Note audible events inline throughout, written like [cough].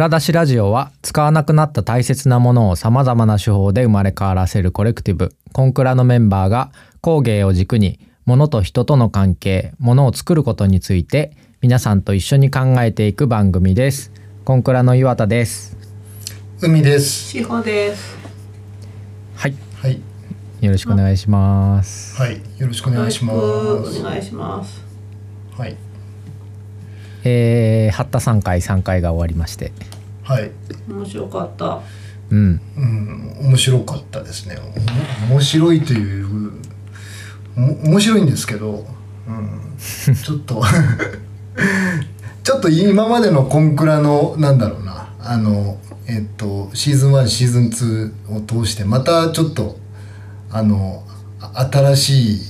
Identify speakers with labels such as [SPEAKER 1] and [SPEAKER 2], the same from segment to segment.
[SPEAKER 1] 蔵出しラジオは使わなくなった大切なものを様々な手法で生まれ変わらせるコレクティブコンクラのメンバーが工芸を軸に物と人との関係物を作ることについて皆さんと一緒に考えていく番組ですコンクラの岩田です
[SPEAKER 2] 海です。
[SPEAKER 3] 志保です。
[SPEAKER 1] はい
[SPEAKER 2] はい。
[SPEAKER 1] よろしくお願いします
[SPEAKER 2] はい。よろしくお願いします。
[SPEAKER 3] くお願いします。
[SPEAKER 2] はい。
[SPEAKER 1] えー、八田3回3回が終わりまして
[SPEAKER 2] はい。
[SPEAKER 3] 面白かった。
[SPEAKER 1] うん
[SPEAKER 2] うん、面白かったですね。お面白いという。お面白いんですけど。うん。[laughs] ちょっと。[laughs] ちょっと今までのコンクラの、なんだろうな。あの。えっと、シーズン1シーズン2を通して、またちょっと。あの。あ新しい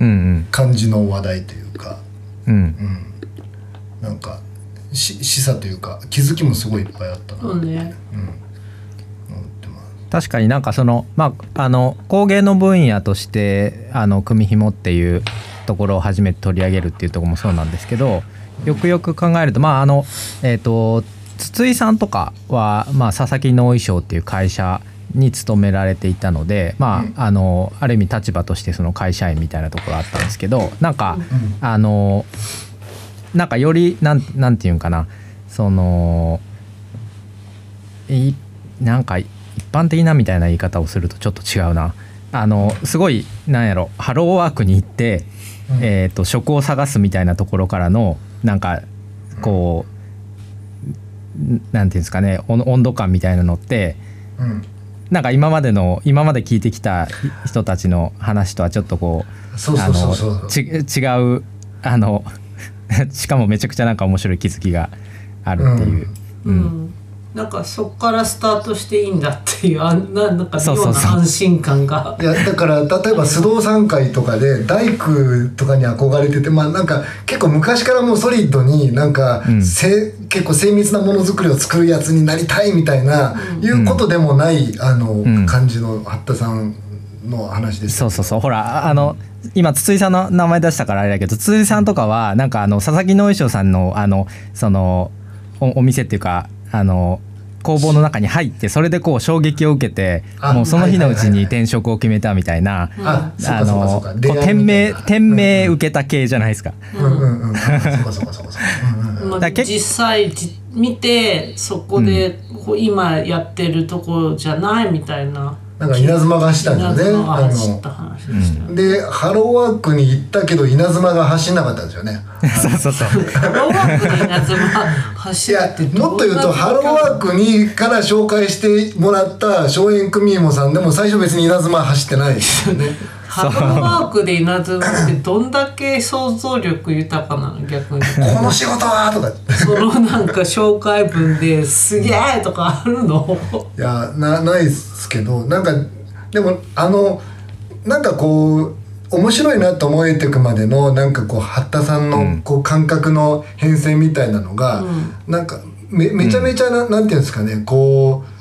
[SPEAKER 1] うん
[SPEAKER 2] 感じの話題というか。
[SPEAKER 1] うんうん
[SPEAKER 2] うん。なんか。し示唆というか気づきもすごいいっぱいあったな
[SPEAKER 3] そうね。
[SPEAKER 2] うん、思ってます。
[SPEAKER 1] 確かになんかそのまああの工芸の分野としてあの組紐っていうところを初めて取り上げるっていうところもそうなんですけどよくよく考えるとまああのえっ、と筒井さんとかは、まあ、佐々木農衣装っていう会社に勤められていたのでまああのある意味立場としてその会社員みたいなところあったんですけどなんかあのなんかよりなんなんていうんかな。そのいなんか一般的なみたいな言い方をするとちょっと違うな。あのすごいなんやろハローワークに行って、
[SPEAKER 2] うん。
[SPEAKER 1] えー、と職を探すみたいなところからのなんかこう、なんていうんですかね温温度感みたいなのって
[SPEAKER 2] うん、
[SPEAKER 1] なんか今までの今まで聞いてきた人たちの話とはちょっとこう違うあの [laughs] しかもめちゃくちゃなんか面白い気づきがあるっていう。
[SPEAKER 3] う
[SPEAKER 1] うん。
[SPEAKER 3] ん。なんかそこからスタートしていいんだっていうあんななんか妙
[SPEAKER 1] そうそうそう。
[SPEAKER 3] な安心感が。
[SPEAKER 2] いやだから例えば須藤さん会とかで大工とかに憧れててまあなんか結構昔からもうソリッドになんか、
[SPEAKER 1] うん。
[SPEAKER 2] せ結構精密なものづくりを作るやつになりたいみたいな、いうことでもないあの、
[SPEAKER 1] ん。
[SPEAKER 2] 感じの八田さんの話です
[SPEAKER 1] そうそうそう。ほらあの今筒井さんの名前出したからあれだけど筒井さんとかはなんかあの佐々木農衣装さんのあのそのおお店っていうかあの工房の中に入ってそれでこう衝撃を受けて
[SPEAKER 2] あ
[SPEAKER 1] もうその日のうちに転職を決めたみたいな店名店名受けた系じゃないですか。
[SPEAKER 3] 実際じ見てそこで今やってるところじゃないみたいな。
[SPEAKER 2] なんか稲妻が走ったんですよね。
[SPEAKER 3] 稲妻が走
[SPEAKER 2] あの
[SPEAKER 3] った話でしたよね。
[SPEAKER 2] でハローワークに行ったけど稲妻が走んなかったんですよね。[laughs]
[SPEAKER 1] そうそうそう。
[SPEAKER 3] ハローワークで稲妻走
[SPEAKER 2] いや
[SPEAKER 3] って
[SPEAKER 2] もっと言うとハローワークにから紹介してもらった荘園組芋さんでも最初別に稲妻走ってないですよね
[SPEAKER 3] ハローワークで稲妻ってどんだけ想像力豊かなの逆に
[SPEAKER 2] この仕事はとか
[SPEAKER 3] そのなんか紹介文ですげえとかあるの？
[SPEAKER 2] いやなないですけどなんかでもあのなんかこう面白いなと思えてくまでのなんかこう八田さんのこう感覚の変遷みたいなのが、なんかめめちゃめちゃな,、なんていうんですかねこう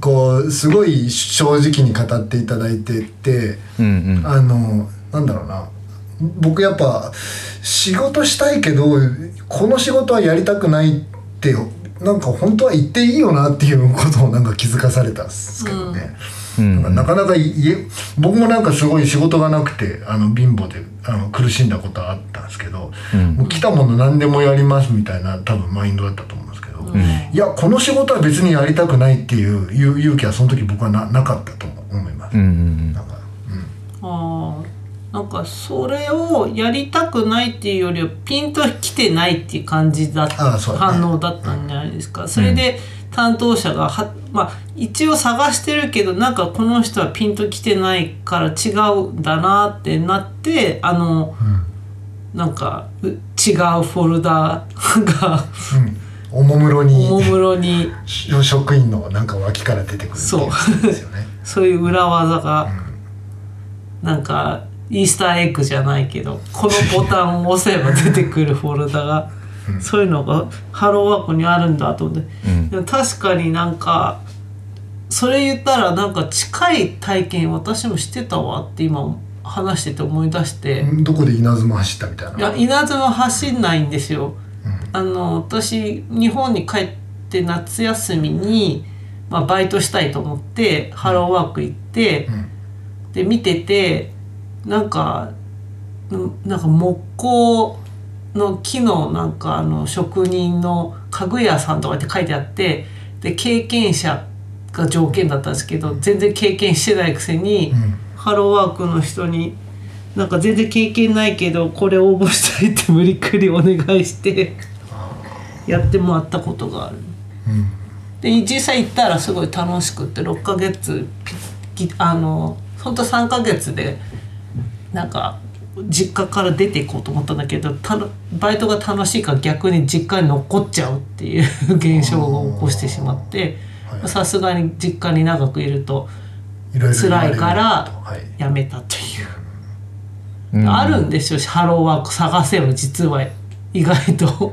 [SPEAKER 2] こうすごい正直に語っていただいてて。
[SPEAKER 1] うんうん。
[SPEAKER 2] あのなんだろうな。僕やっぱ仕事したいけどこの仕事はやりたくないってなんか本当は言っていいよなっていうことをなんか気づかされたんですけどね、
[SPEAKER 1] うん。
[SPEAKER 2] なんかなかなか言え僕もなんかすごい仕事がなくてあの貧乏であの苦しんだことはあったんですけど、
[SPEAKER 1] うん。
[SPEAKER 2] もう来たもの何でもやりますみたいな多分マインドだったと思うん。ですけど、いやこの仕事は別にやりたくないっていう勇勇気はその時僕はななかったと思います。
[SPEAKER 1] うんうん
[SPEAKER 2] なん。かうん。
[SPEAKER 3] あー。なんかそれをやりたくないっていうよりはピンときてないっていう感じだ
[SPEAKER 2] あーそうだね。
[SPEAKER 3] 反応だったんじゃないですか。それで担当者がは、まあ、一応探してるけどなんかこの人はピンときてないから違うんだなってなってあの、なんかう違うフォルダが
[SPEAKER 2] うん、おもむろに
[SPEAKER 3] おもむろに。
[SPEAKER 2] 職員のなんか脇から出てくるっていうやつですよね。[laughs]
[SPEAKER 3] そういう裏技が、なんかイースターエッグじゃないけどこのボタンを押せば出てくるフォルダが、そういうのがハローワークにあるんだと思って、
[SPEAKER 1] うん。
[SPEAKER 3] でも確かになんかそれ言ったらなんか近い体験私もしてたわって今話してて思い出して、
[SPEAKER 2] どこで稲妻走ったみたいな。
[SPEAKER 3] いや稲妻走んないんですよ。あの私日本に帰っで夏休みに、まあ、バイトしたいと思ってハローワーク行って、で見ててなんかんなんか木工の木のなんかあの職人の家具屋さんとかって書いてあってで経験者が条件だったんですけど全然経験してないくせに、ハローワークの人になんか全然経験ないけどこれ応募したいって無理くりお願いしてやってもらったことがある。で実際行ったらすごい楽しくって6ヶ月あのほんと3ヶ月でなんか実家から出ていこうと思ったんだけどたのバイトが楽しいから逆に実家に残っちゃうっていう [laughs] 現象が起こしてしまって
[SPEAKER 2] はい。
[SPEAKER 3] さすがに実家に長くいると辛いから
[SPEAKER 2] はい。
[SPEAKER 3] 辞めたという。
[SPEAKER 1] うん。
[SPEAKER 3] あるんですよハローワーク探せば実は。意外と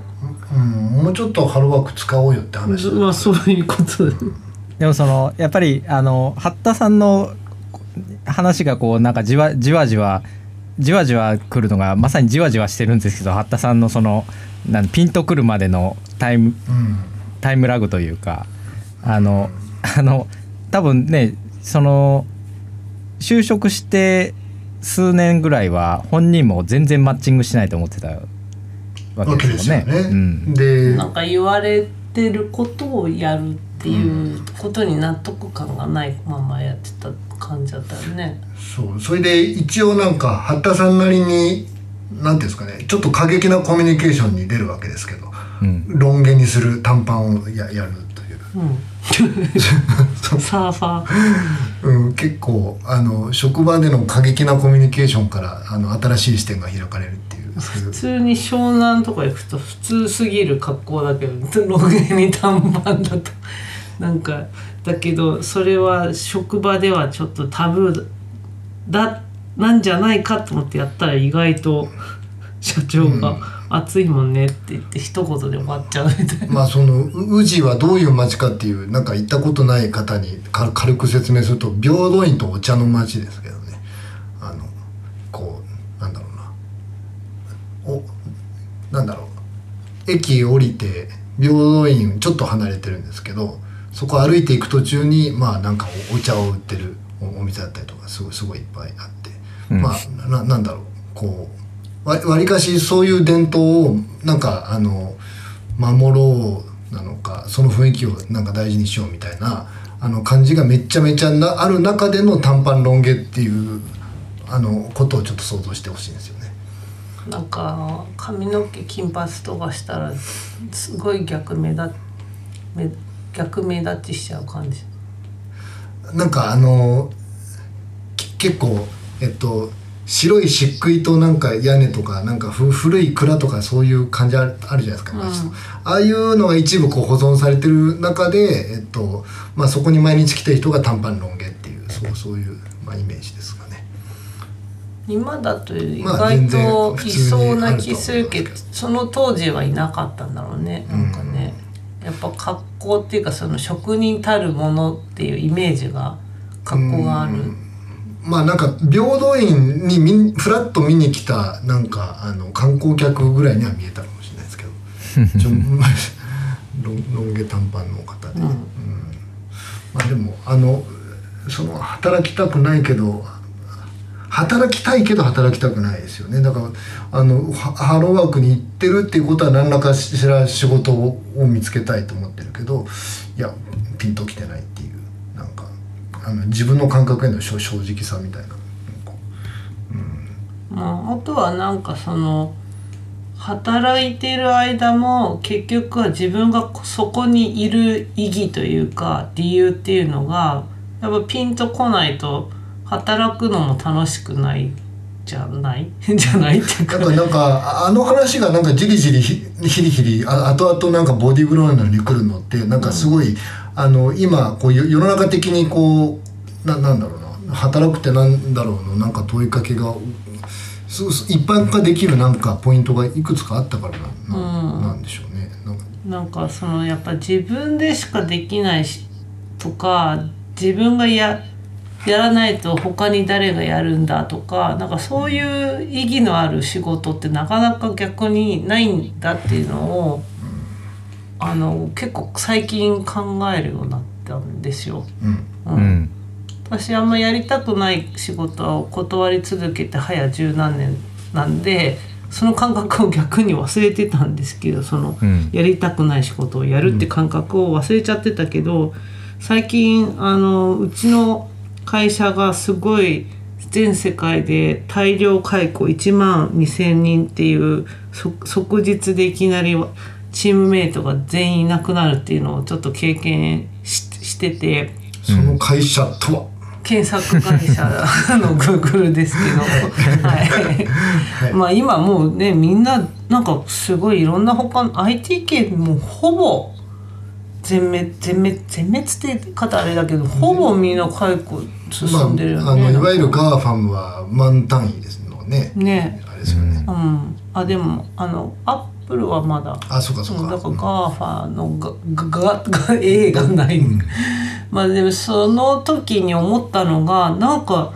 [SPEAKER 2] うん、もうちょっとハローワーク使おうよって話。
[SPEAKER 3] まあそういうことで。
[SPEAKER 1] でもそのやっぱりあの八田さんの話がこうなんかじわじわじわじわじわ来るのがまさにじわじわしてるんですけど八田さんのそのなんピンとくるまでのタイム
[SPEAKER 2] うん。
[SPEAKER 1] タイムラグというかあのあの多分ねその就職して数年ぐらいは本人も全然マッチングしないと思ってたわ
[SPEAKER 2] わ
[SPEAKER 1] け
[SPEAKER 2] けですすよ
[SPEAKER 1] でよね。
[SPEAKER 2] ね。
[SPEAKER 1] うん
[SPEAKER 2] で
[SPEAKER 3] なんか言われてることをやるっていうことに納得感がないままやってた感じだったよね。
[SPEAKER 2] そうそれで一応なんか八田さんなりになんていうんですかねちょっと過激なコミュニケーションに出るわけですけど
[SPEAKER 1] うん
[SPEAKER 2] ロン毛にする短パンをややるという。
[SPEAKER 3] うん。[laughs] サーファー。
[SPEAKER 2] うん、結構あの職場での過激なコミュニケーションからあの新しい視点が開かれるっていう。
[SPEAKER 3] 普通に湘南とか行くと普通すぎる格好だけどロン毛に短パンだと。なんかだけどそれは職場ではちょっとタブーだなんじゃないかと思ってやったら意外と社長が「暑いもんね」って言って一言で終わっちゃうみたいな。
[SPEAKER 2] まあそのう宇治はどういう町かっていうなんか行ったことない方にか軽く説明すると平等院とお茶の町ですけどね。あのこうなんだろうな。おなんだろう。駅降りて平等院ちょっと離れてるんですけどそこ歩いていく途中にまあなんかおお茶を売ってるおお店だったりとかすごいすごいいっぱいあって、
[SPEAKER 1] うん。
[SPEAKER 2] まあななんだろう。こうわわりかしそういう伝統をなんかあの守ろうなのかその雰囲気をなんか大事にしようみたいなあの感じがめっちゃめちゃなある中での短パンロン毛っていうあのことをちょっと想像してほしいんですよね。
[SPEAKER 3] なんか髪の毛金髪とかしたらすごい逆目立目逆目立ちしちゃう感じ。
[SPEAKER 2] なんかあのき結構えっと白い漆喰となんか屋根とかなんかふ古い蔵とかそういう感じあるじゃないですか、
[SPEAKER 3] うん。
[SPEAKER 2] ああいうのが一部こう保存されてる中で、えっとまあ、そこに毎日来てる人が短パンロン毛っていうそうそういう、まあ、イメージですかね。
[SPEAKER 3] 今だと意
[SPEAKER 2] まあ
[SPEAKER 3] 外といそうな気するけどその当時はいなかったんだろうねなんかね、やっぱ格好っていうかその職人たるものっていうイメージが格好がある、
[SPEAKER 2] まあなんか平等院にみんフラッと見に来たなんかあの観光客ぐらいには見えたかもしれないですけど。[laughs] ちょ [laughs] ロンロン毛短パンの方で、
[SPEAKER 3] うん。
[SPEAKER 2] まあでもあのその働きたくないけど働きたいけど働きたくないですよね。だからあのハハローワークに行ってるっていうことは何らかしら仕事をを見つけたいと思ってるけどいやピンときてないっていうあの自分の感覚への正正直さみたいな。なん。か
[SPEAKER 3] まあ、あとはなんかその働いてる間も結局は自分がそこにいる意義というか理由っていうのがやっぱピンとこないと働くのも楽しくないじゃない？じゃないっていうか。
[SPEAKER 2] なんかああの話がなんかじりじりひひりひりあ後々なんかボディーブローに来るのってなんかすごい、あの今こうよ世の中的にこうななんだろうな。働くってなんだろうのなんか問いかけがすす一般化できるなんかポイントがいくつかあったからな,な、
[SPEAKER 3] うん。
[SPEAKER 2] なんでしょうね。なんか。
[SPEAKER 3] なんかそのやっぱ自分でしかできないしとか自分がややらないと他に誰がやるんだとかなんかそういう意義のある仕事ってなかなか逆にないんだっていうのをあの結構最近考えるようになったんですよ。
[SPEAKER 2] うん。
[SPEAKER 3] うん。
[SPEAKER 1] うん。
[SPEAKER 3] 私あんまやりたくない仕事を断り続けて早十何年なんでその感覚を逆に忘れてたんですけどその、
[SPEAKER 1] うん。
[SPEAKER 3] やりたくない仕事をやるって感覚を忘れちゃってたけど最近あのうちの会社がすごい全世界で大量解雇1万2,000人っていうそ即日でいきなりチームメイトが全員いなくなるっていうのをちょっと経験ししてて。
[SPEAKER 2] その会社とは、
[SPEAKER 3] 検索会社の [laughs] グーグルですけど、はい、まあ今もうねみんななんかすごいいろんな他の IT 系もうほぼ全滅全滅全滅って方あれだけどほぼみんな解雇進
[SPEAKER 2] まあ、
[SPEAKER 3] んでるよね。
[SPEAKER 2] あのいわゆるガーファムは万単位ですのね。
[SPEAKER 3] ね。
[SPEAKER 2] あれですよね、
[SPEAKER 3] うん。あでもあのアップルはまだ。
[SPEAKER 2] あそうかそうか、
[SPEAKER 3] うんだから GAFA のガガガ A がない、まあでもその時に思ったのがなんか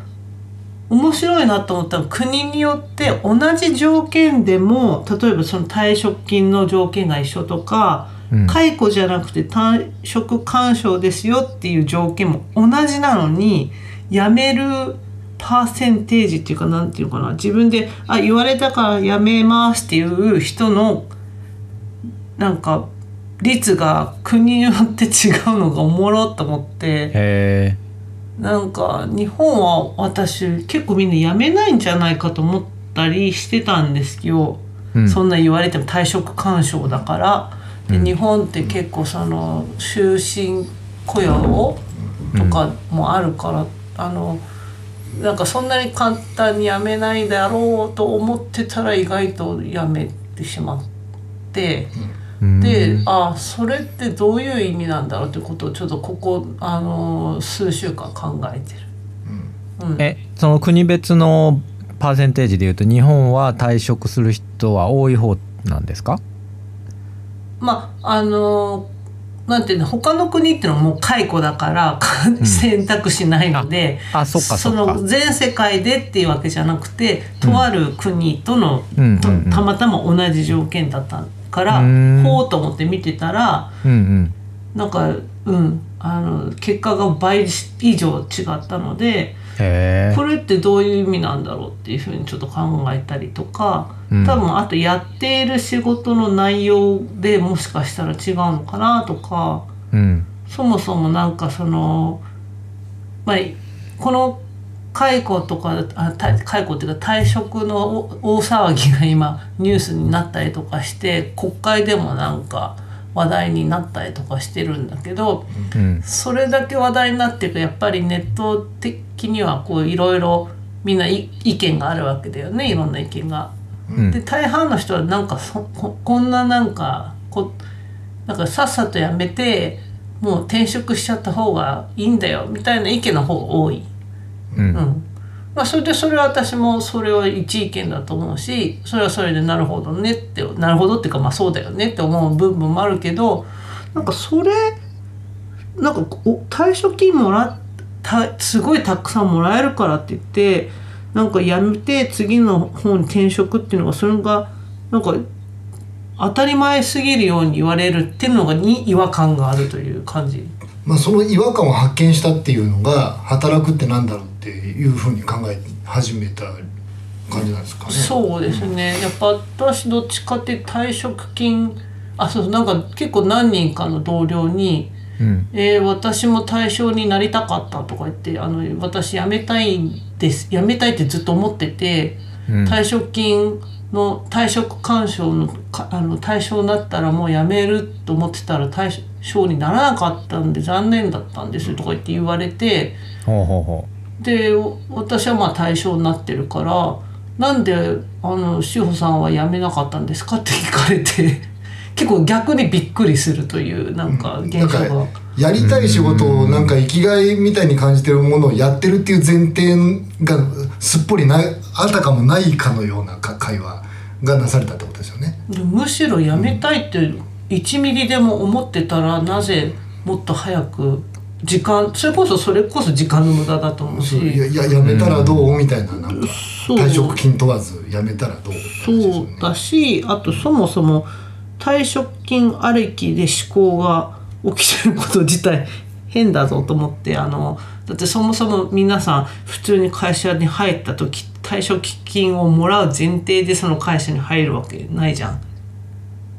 [SPEAKER 3] 面白いなと思ったのは国によって同じ条件でも例えばその退職金の条件が一緒とか、
[SPEAKER 1] うん。
[SPEAKER 3] 解雇じゃなくて退職勧奨ですよっていう条件も同じなのに辞めるパーセンテージっていうかなんていうかな自分で「あ言われたから辞めます」っていう人のなんか率が国によって違うのがおもろと思って
[SPEAKER 1] へ
[SPEAKER 3] なんか日本は私結構みんな辞めないんじゃないかと思ったりしてたんですよ、
[SPEAKER 1] うん。
[SPEAKER 3] そんな言われても退職勧奨だから。で日本って結構その終身雇用とかもあるから、あのなんかそんなに簡単に辞めないだろうと思ってたら意外と辞めてしまって。
[SPEAKER 1] え
[SPEAKER 3] で、あそれってどういう意味なんだろうってことをちょっとここあの数週間考えてる。うん、
[SPEAKER 1] えその国別のパーセンテージでいうと日本は退職する人は多い方なんですか？
[SPEAKER 3] まああのなんていうの他の国っていうのはもう解雇だから、選択肢ないので
[SPEAKER 1] あそっかそ
[SPEAKER 3] の全世界でっていうわけじゃなくてとある国との、
[SPEAKER 1] うん
[SPEAKER 3] とたまたま同じ条件だったから、
[SPEAKER 1] うん。
[SPEAKER 3] ほうと思って見てたら
[SPEAKER 1] うんうん。
[SPEAKER 3] なんかうんあの結果が倍以上違ったので。これってどういう意味なんだろうっていうふうにちょっと考えたりとか、
[SPEAKER 1] うん。
[SPEAKER 3] 多分あとやっている仕事の内容でもしかしたら違うのかなとか
[SPEAKER 1] うん。
[SPEAKER 3] そもそもなんかそのまあこの解雇とかあた解雇っていうか退職の大大騒ぎが今ニュースになったりとかして国会でもなんか話題になったりとかしてるんだけど、
[SPEAKER 1] うん
[SPEAKER 3] それだけ話題になってるとやっぱりネット的にはこういろいろみんない意見があるわけだよねいろんな意見が。
[SPEAKER 1] うん
[SPEAKER 3] で大半の人はなんかそここんななんかこなんかさっさとやめてもう転職しちゃった方がいいんだよみたいな意見の方が多い。
[SPEAKER 1] う
[SPEAKER 3] うんんまあ、それでそれは私もそれは一意見だと思うしそれはそれでなるほどねってなるほどっていうかまあそうだよねって思う部分もあるけどなんかそれなんかお退職金もらったすごいたくさんもらえるからって言ってなんかやめて次の方に転職っていうのがそれがなんか当たり前すぎるように言われるっていうのがに違和感があるという感じ。
[SPEAKER 2] まあ、その違和感を発見したっていうのが働くってなんだろうっていうふうに考え始めた感じなんですかね。
[SPEAKER 3] そうですねやっぱ私どっちかって退職金あそうなんか結構何人かの同僚に
[SPEAKER 1] うん「
[SPEAKER 3] えー私も対象になりたかった」とか言ってあの「私辞めたいんです辞めたいってずっと思ってて、
[SPEAKER 1] うん
[SPEAKER 3] 退職金の退職勧奨のかあの対象になったらもう辞めると思ってたら対象にならなかったんで残念だったんですとか言って言われて。
[SPEAKER 1] ほうほうほ
[SPEAKER 3] でお私はまあ対象になってるからなんであの志保さんは辞めなかったんですかって聞かれて [laughs] 結構逆にびっくりするというなんか現象が。
[SPEAKER 2] やりたい仕事をなんか生きがいみたいに感じてるものをやってるっていう前提がすっぽりなあたかもないかのようなか会話がなされたってことですよね。
[SPEAKER 3] でむしろ辞めたいって1ミリでも思ってたらなぜもっと早く時間それこそそれこそ時間の無駄だと思うし。
[SPEAKER 2] いやいややめたらどう？みたいななんか
[SPEAKER 3] そう。
[SPEAKER 2] 退職金問わずやめたらどう？って話ですよ
[SPEAKER 3] そう
[SPEAKER 2] ね
[SPEAKER 3] だしあとそもそも退職金ありきで思考が起きてること自体変だぞと思ってあのだってそもそも皆さん普通に会社に入った時退職金をもらう前提でその会社に入るわけないじゃん。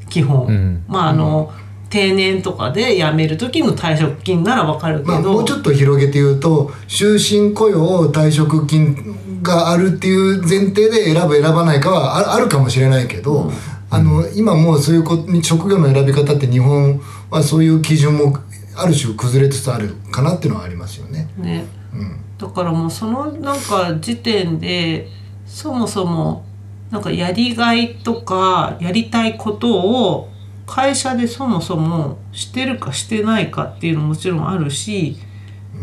[SPEAKER 3] 基本、
[SPEAKER 1] うん。
[SPEAKER 3] まああの、定年とかで辞める時の退職金ならわかるけど、
[SPEAKER 2] まあ、もうちょっと広げて言うと終身雇用退職金があるっていう前提で選ぶ選ばないかはああるかもしれないけど、あの今もうそういうこ職業の選び方って日本はそういう基準もある種崩れつつあるかなっていうのはありますよね。
[SPEAKER 3] ね。
[SPEAKER 2] うん。
[SPEAKER 3] だからもうそのなんか時点でそもそもなんかやりがいとかやりたいことを会社でそもそもしてるかしてないかっていうのももちろんあるし、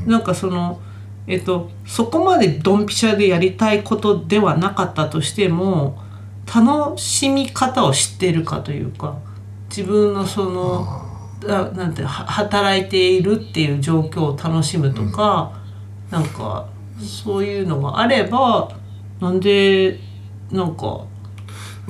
[SPEAKER 3] なんかそのえっとそこまでドンピシャでやりたいことではなかったとしても楽しみ方を知ってるかというか自分のそのあなんては働いているっていう状況を楽しむとか、なんかそういうのがあればなんでなんか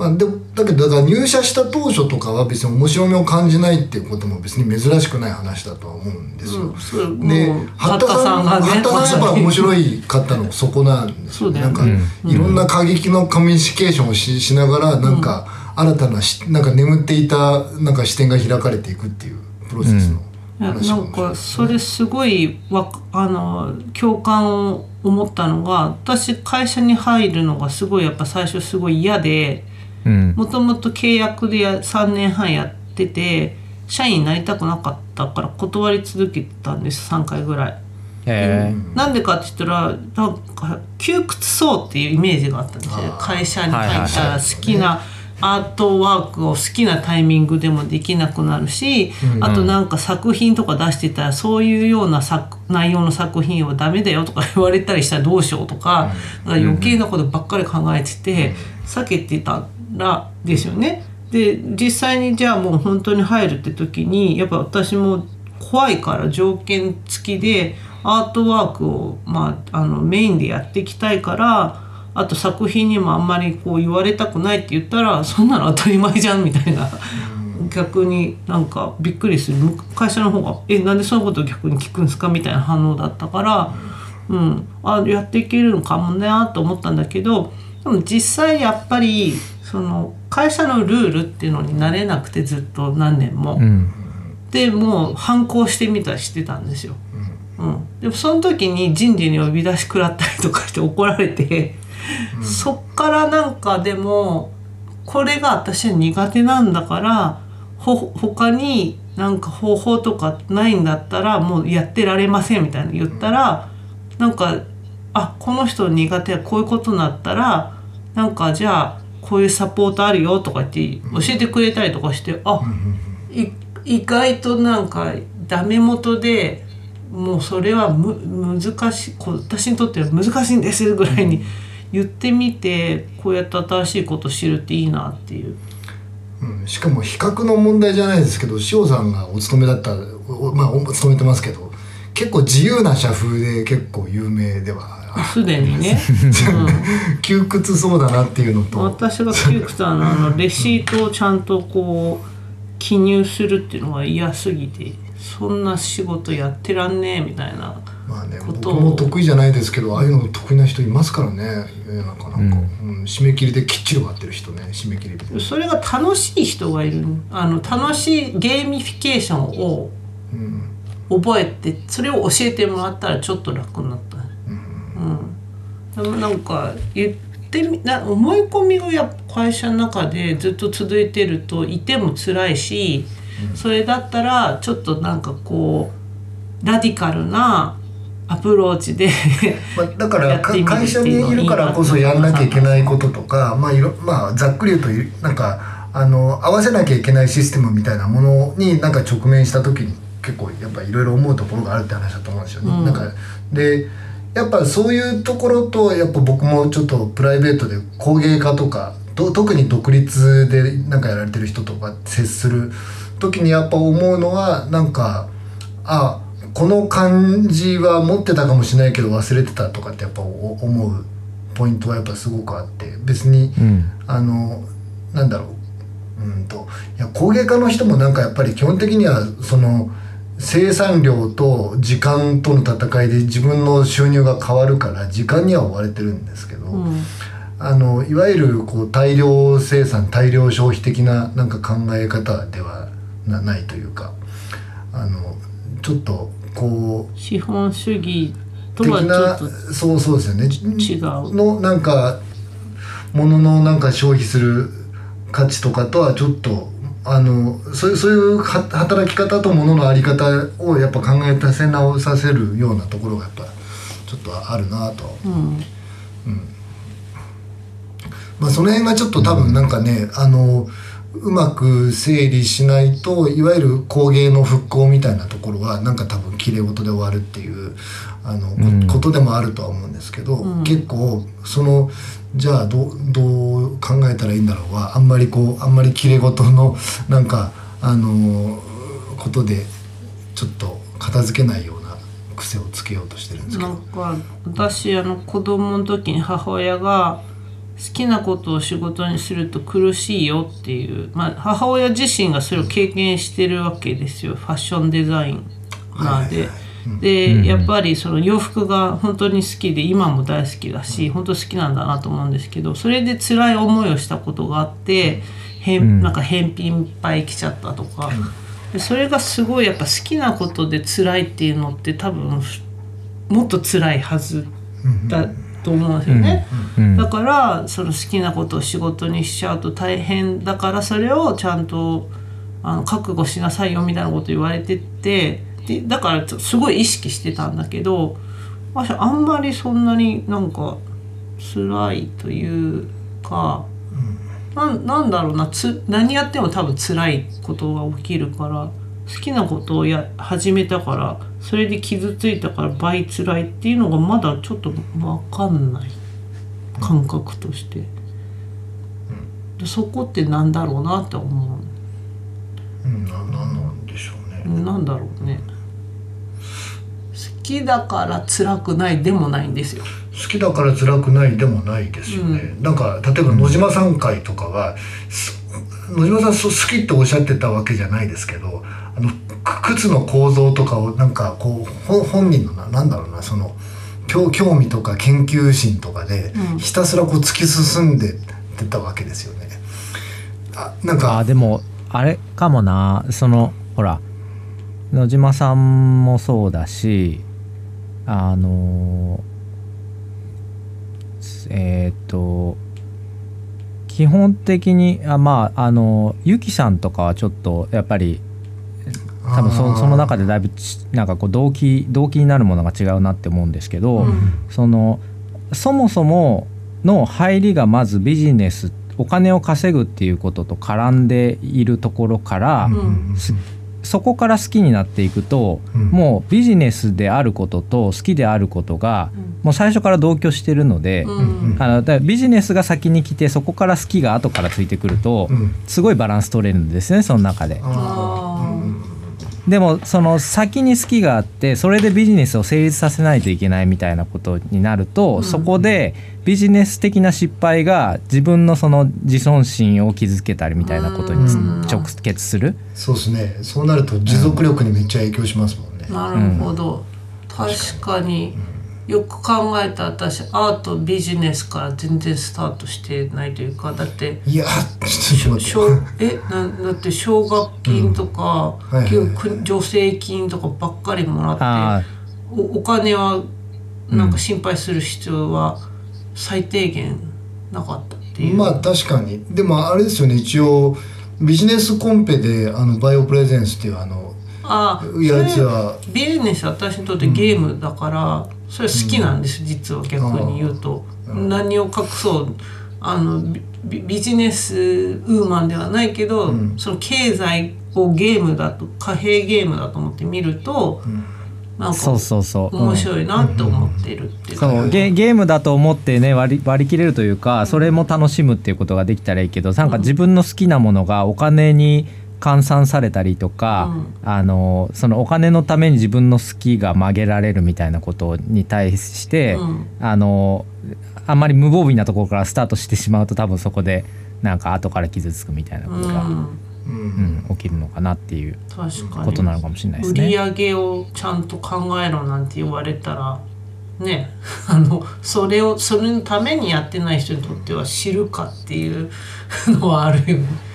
[SPEAKER 2] まあ、でもだけどだから入社した当初とかは別に面白みを感じないっていうことも別に珍しくない話だとは思うんですよ。
[SPEAKER 3] うんそう
[SPEAKER 2] で八田さん
[SPEAKER 3] 八田さんがね
[SPEAKER 2] 八田さんやっぱ面白いかったのそこなんですよね。なんか、いろんな過激のコミュニケーションをししながらなんか新たなしなんか眠っていたなんか視点が開かれていくっていうプロセスの
[SPEAKER 3] なんかそれすごいわあの共感を思ったのが私会社に入るのがすごいやっぱ最初すごい嫌で
[SPEAKER 1] うん
[SPEAKER 3] もともと契約でや3年半やってて社員になりたくなかったから断り続けてたんです3回ぐらい。
[SPEAKER 1] へ
[SPEAKER 3] なんでかって言ったらなんか窮屈そうっていうイメージがあったんですよ。会社に入ったら好きなアートワークを好きなタイミングでもできなくなるし、あとなんか作品とか出してたらそういうような作内容の作品はダメだよとか言われたりしたらどうしようとか,、余計なことばっかり考えてて、避けてたらですよね。で実際にじゃあもう本当に入るって時にやっぱ私も怖いから条件付きでアートワークを、まあ、あのメインでやっていきたいからあと作品にもあんまりこう言われたくないって言ったらそんなの当たり前じゃんみたいな、逆になんかびっくりする会社の方が「えなんでそのこと逆に聞くんですか?」みたいな反応だったから、うん、あやっていけるのかもなと思ったんだけどでも実際やっぱりその会社のルールっていうのに慣れなくてずっと何年も。
[SPEAKER 1] うん。
[SPEAKER 3] でもう反抗してみたりしてたんですよ。うん、でもその時に人事に呼び出し食らったりとかして怒られて、そっからなんかでもこれが私は苦手なんだからほ他になんか方法とかないんだったらもうやってられませんみたいな言ったら、なんかあこの人苦手はこういうことになったらなんかじゃあこういうサポートあるよとか言って教えてくれたりとかして、あい意外となんかダメ元でもうそれはむ難しい私にとっては難しいんですぐらいに言ってみてこうやって新しいこと知るっていいなっていう。
[SPEAKER 2] うん、しかも比較の問題じゃないですけど塩さんがお勤めだったおまあお勤めてますけど結構自由な社風で結構有名では
[SPEAKER 3] すでにね、
[SPEAKER 2] 窮屈そうだなっていうの
[SPEAKER 3] うん、
[SPEAKER 2] と。
[SPEAKER 3] 私が窮屈なのはあのレシートをちゃんとこう記入するっていうのが嫌すぎてそんな仕事やってらんねえみたいな
[SPEAKER 2] まあね
[SPEAKER 3] ことを。
[SPEAKER 2] 僕も得意じゃないですけどああいうの得意な人いますからね。世の中なんか、うん締め切りできっちり終わってる人ね締め切りで、
[SPEAKER 3] それが楽しい人がいるあの楽しいゲーミフィケーションを
[SPEAKER 2] うん。
[SPEAKER 3] 覚えてそれを教えてもらったらちょっと楽になった、うん、でもなんか言ってみな思い込みがやっぱ会社の中でずっと続いてるといても辛いし、それだったらちょっとなんかこうラディカルなアプローチで [laughs]
[SPEAKER 2] まあ、だから会社にいるからこそやんなきゃいけないこととかまあいろまあざっくり言うといなんかあの合わせなきゃいけないシステムみたいなものになんか直面した時に結構やっぱいろいろ思うところがあるって話だと思うんですよね。
[SPEAKER 3] うん。
[SPEAKER 2] なんかでやっぱそういうところとやっぱ僕もちょっとプライベートで工芸家とかと特に独立でなんかやられてる人とか接する時にやっぱ思うのはなんかあこの感じは持ってたかもしれないけど忘れてたとかってやっぱ思うポイントはやっぱすごくあって。別に
[SPEAKER 1] うん
[SPEAKER 2] あのなんだろう。うんといや工芸家の人もなんかやっぱり基本的にはその生産量と時間との戦いで自分の収入が変わるから時間には追われてるんですけど、
[SPEAKER 3] うん。
[SPEAKER 2] あのいわゆるこう大量生産大量消費的ななんか考え方ではなないというかあのちょっとこう
[SPEAKER 3] 資本主義と
[SPEAKER 2] 的
[SPEAKER 3] はちょ
[SPEAKER 2] な
[SPEAKER 3] っと
[SPEAKER 2] そうそうですよね。
[SPEAKER 3] 違う。
[SPEAKER 2] のなんかもののなんか消費する価値とかとはちょっとあのそういうそういうは働き方ともののあり方をやっぱ考えさせ直させるようなところがやっぱちょっとあるなと。
[SPEAKER 3] う。ん。
[SPEAKER 2] まあ、その辺がちょっと多分なんかね、あのうまく整理しないといわゆる工芸の復興みたいなところはなんか多分きれい事で終わるっていうあの、こ
[SPEAKER 1] うん。
[SPEAKER 2] ことでもあるとは思うんですけど、
[SPEAKER 3] うん。
[SPEAKER 2] 結構そのじゃあどうどう考えたらいいんだろうはあんまりこうあんまりきれい事のなんかあのことでちょっと片付けないような癖をつけようとしてるんですけど。
[SPEAKER 3] なんか私あの子供の時に母親が好きなことを仕事にすると苦しいよっていう、まあ、母親自身がそれを経験してるわけですよファッションデザイナーで。で、
[SPEAKER 1] うん。
[SPEAKER 3] やっぱりその洋服が本当に好きで今も大好きだし本当好きなんだなと思うんですけどそれで辛い思いをしたことがあって返
[SPEAKER 1] うん。
[SPEAKER 3] なんか返品いっぱい来ちゃったとか、でそれがすごいやっぱ好きなことで辛いっていうのって多分もっと辛いはずだと思うんですよね。
[SPEAKER 1] うん。
[SPEAKER 3] だからその好きなことを仕事にしちゃうと大変だからそれをちゃんとあの覚悟しなさいよみたいなこと言われててでだからすごい意識してたんだけど私あんまりそんなになんか辛いというか、なんなんだろうなつ何やっても多分辛いことが起きるから好きなことをや始めたからそれで傷ついたから倍辛いっていうのがまだちょっと分かんない。感覚として、でそこってなんだろうなって思
[SPEAKER 2] う。ん、ななんなんでしょうね。
[SPEAKER 3] うなんだろうね。好きだから辛くないでもないんですよ。
[SPEAKER 2] 好きだから辛くないでもないですよね、なんか例えば野島さん会とかはす野島さん好きっておっしゃってたわけじゃないですけどあのく靴の構造とかをなんかこうほ本人のななんだろうなその興興味とか研究心とかで
[SPEAKER 3] うん。
[SPEAKER 2] ひたすらこう突き進んでってたわけですよね。あなん
[SPEAKER 1] あ
[SPEAKER 2] か
[SPEAKER 1] でもあれかもな。そのほら野島さんもそうだしあのえっ、と基本的にあまああのゆきさんとかはちょっとやっぱり多分そその中でだいぶちなんかこう動機動機になるものが違うなって思うんですけど、
[SPEAKER 3] うん。
[SPEAKER 1] そのそもそもの入りがまずビジネスお金を稼ぐっていうことと絡んでいるところから、
[SPEAKER 3] ん。
[SPEAKER 1] すそこから好きになっていくと、
[SPEAKER 2] うん。
[SPEAKER 1] もうビジネスであることと好きであることが、
[SPEAKER 3] うん。
[SPEAKER 1] もう最初から同居してるので、
[SPEAKER 3] うん。
[SPEAKER 1] あのだからビジネスが先に来てそこから好きが後からついてくると、
[SPEAKER 2] うん。
[SPEAKER 1] すごいバランス取れるんですねその中で。でもその先に好きがあってそれでビジネスを成立させないといけないみたいなことになると、
[SPEAKER 3] うん。
[SPEAKER 1] そこでビジネス的な失敗が自分のその自尊心を傷つけたりみたいなことに直結する。
[SPEAKER 2] そうですね。そうなると持続力にめっちゃ影響しますもんね。
[SPEAKER 3] なるほど、確かによく考えたら私アートビジネスから全然スタートしてないというかだって
[SPEAKER 2] いやちょっと
[SPEAKER 3] 奨
[SPEAKER 2] 待って。
[SPEAKER 3] えなだって奨学金とか、
[SPEAKER 2] うん。
[SPEAKER 3] 助成金とかばっかりもら
[SPEAKER 1] あ
[SPEAKER 3] っておお金はなんか心配する必要は最低限なかったっていう。
[SPEAKER 2] まあ確かに。でもあれですよね一応ビジネスコンペであのバイオプレゼンスっていうあの
[SPEAKER 3] ああ
[SPEAKER 2] やつは。
[SPEAKER 3] ビジネスは私にとってゲームだから、それ好きなんです、実は逆に言うと、何を隠そうあのビジネスウーマンではないけど、
[SPEAKER 2] うん。
[SPEAKER 3] その経済をゲームだと貨幣ゲームだと思って見ると、なんか
[SPEAKER 1] そうそうそう。
[SPEAKER 3] 面白いなって思ってるっていう。か、
[SPEAKER 1] そう。ゲゲームだと思ってね割り割り切れるというかそれも楽しむっていうことができたらいいけどなんか自分の好きなものがお金に換算されたりとか、あのそのお金のために自分の好きが曲げられるみたいなことに対して、
[SPEAKER 3] うん。
[SPEAKER 1] あのあんまり無防備なところからスタートしてしまうと多分そこでなんか後から傷つくみたいなことが、
[SPEAKER 3] うん。
[SPEAKER 2] うん。
[SPEAKER 1] うん起きるのかなっていう
[SPEAKER 3] 確かに。
[SPEAKER 1] ことなのかもしれないです
[SPEAKER 3] 売り
[SPEAKER 1] ね。
[SPEAKER 3] 上げをちゃんと考えろなんて言われたらね [laughs] あのそれをそれのためにやってない人にとっては知るかっていうのはあるよね。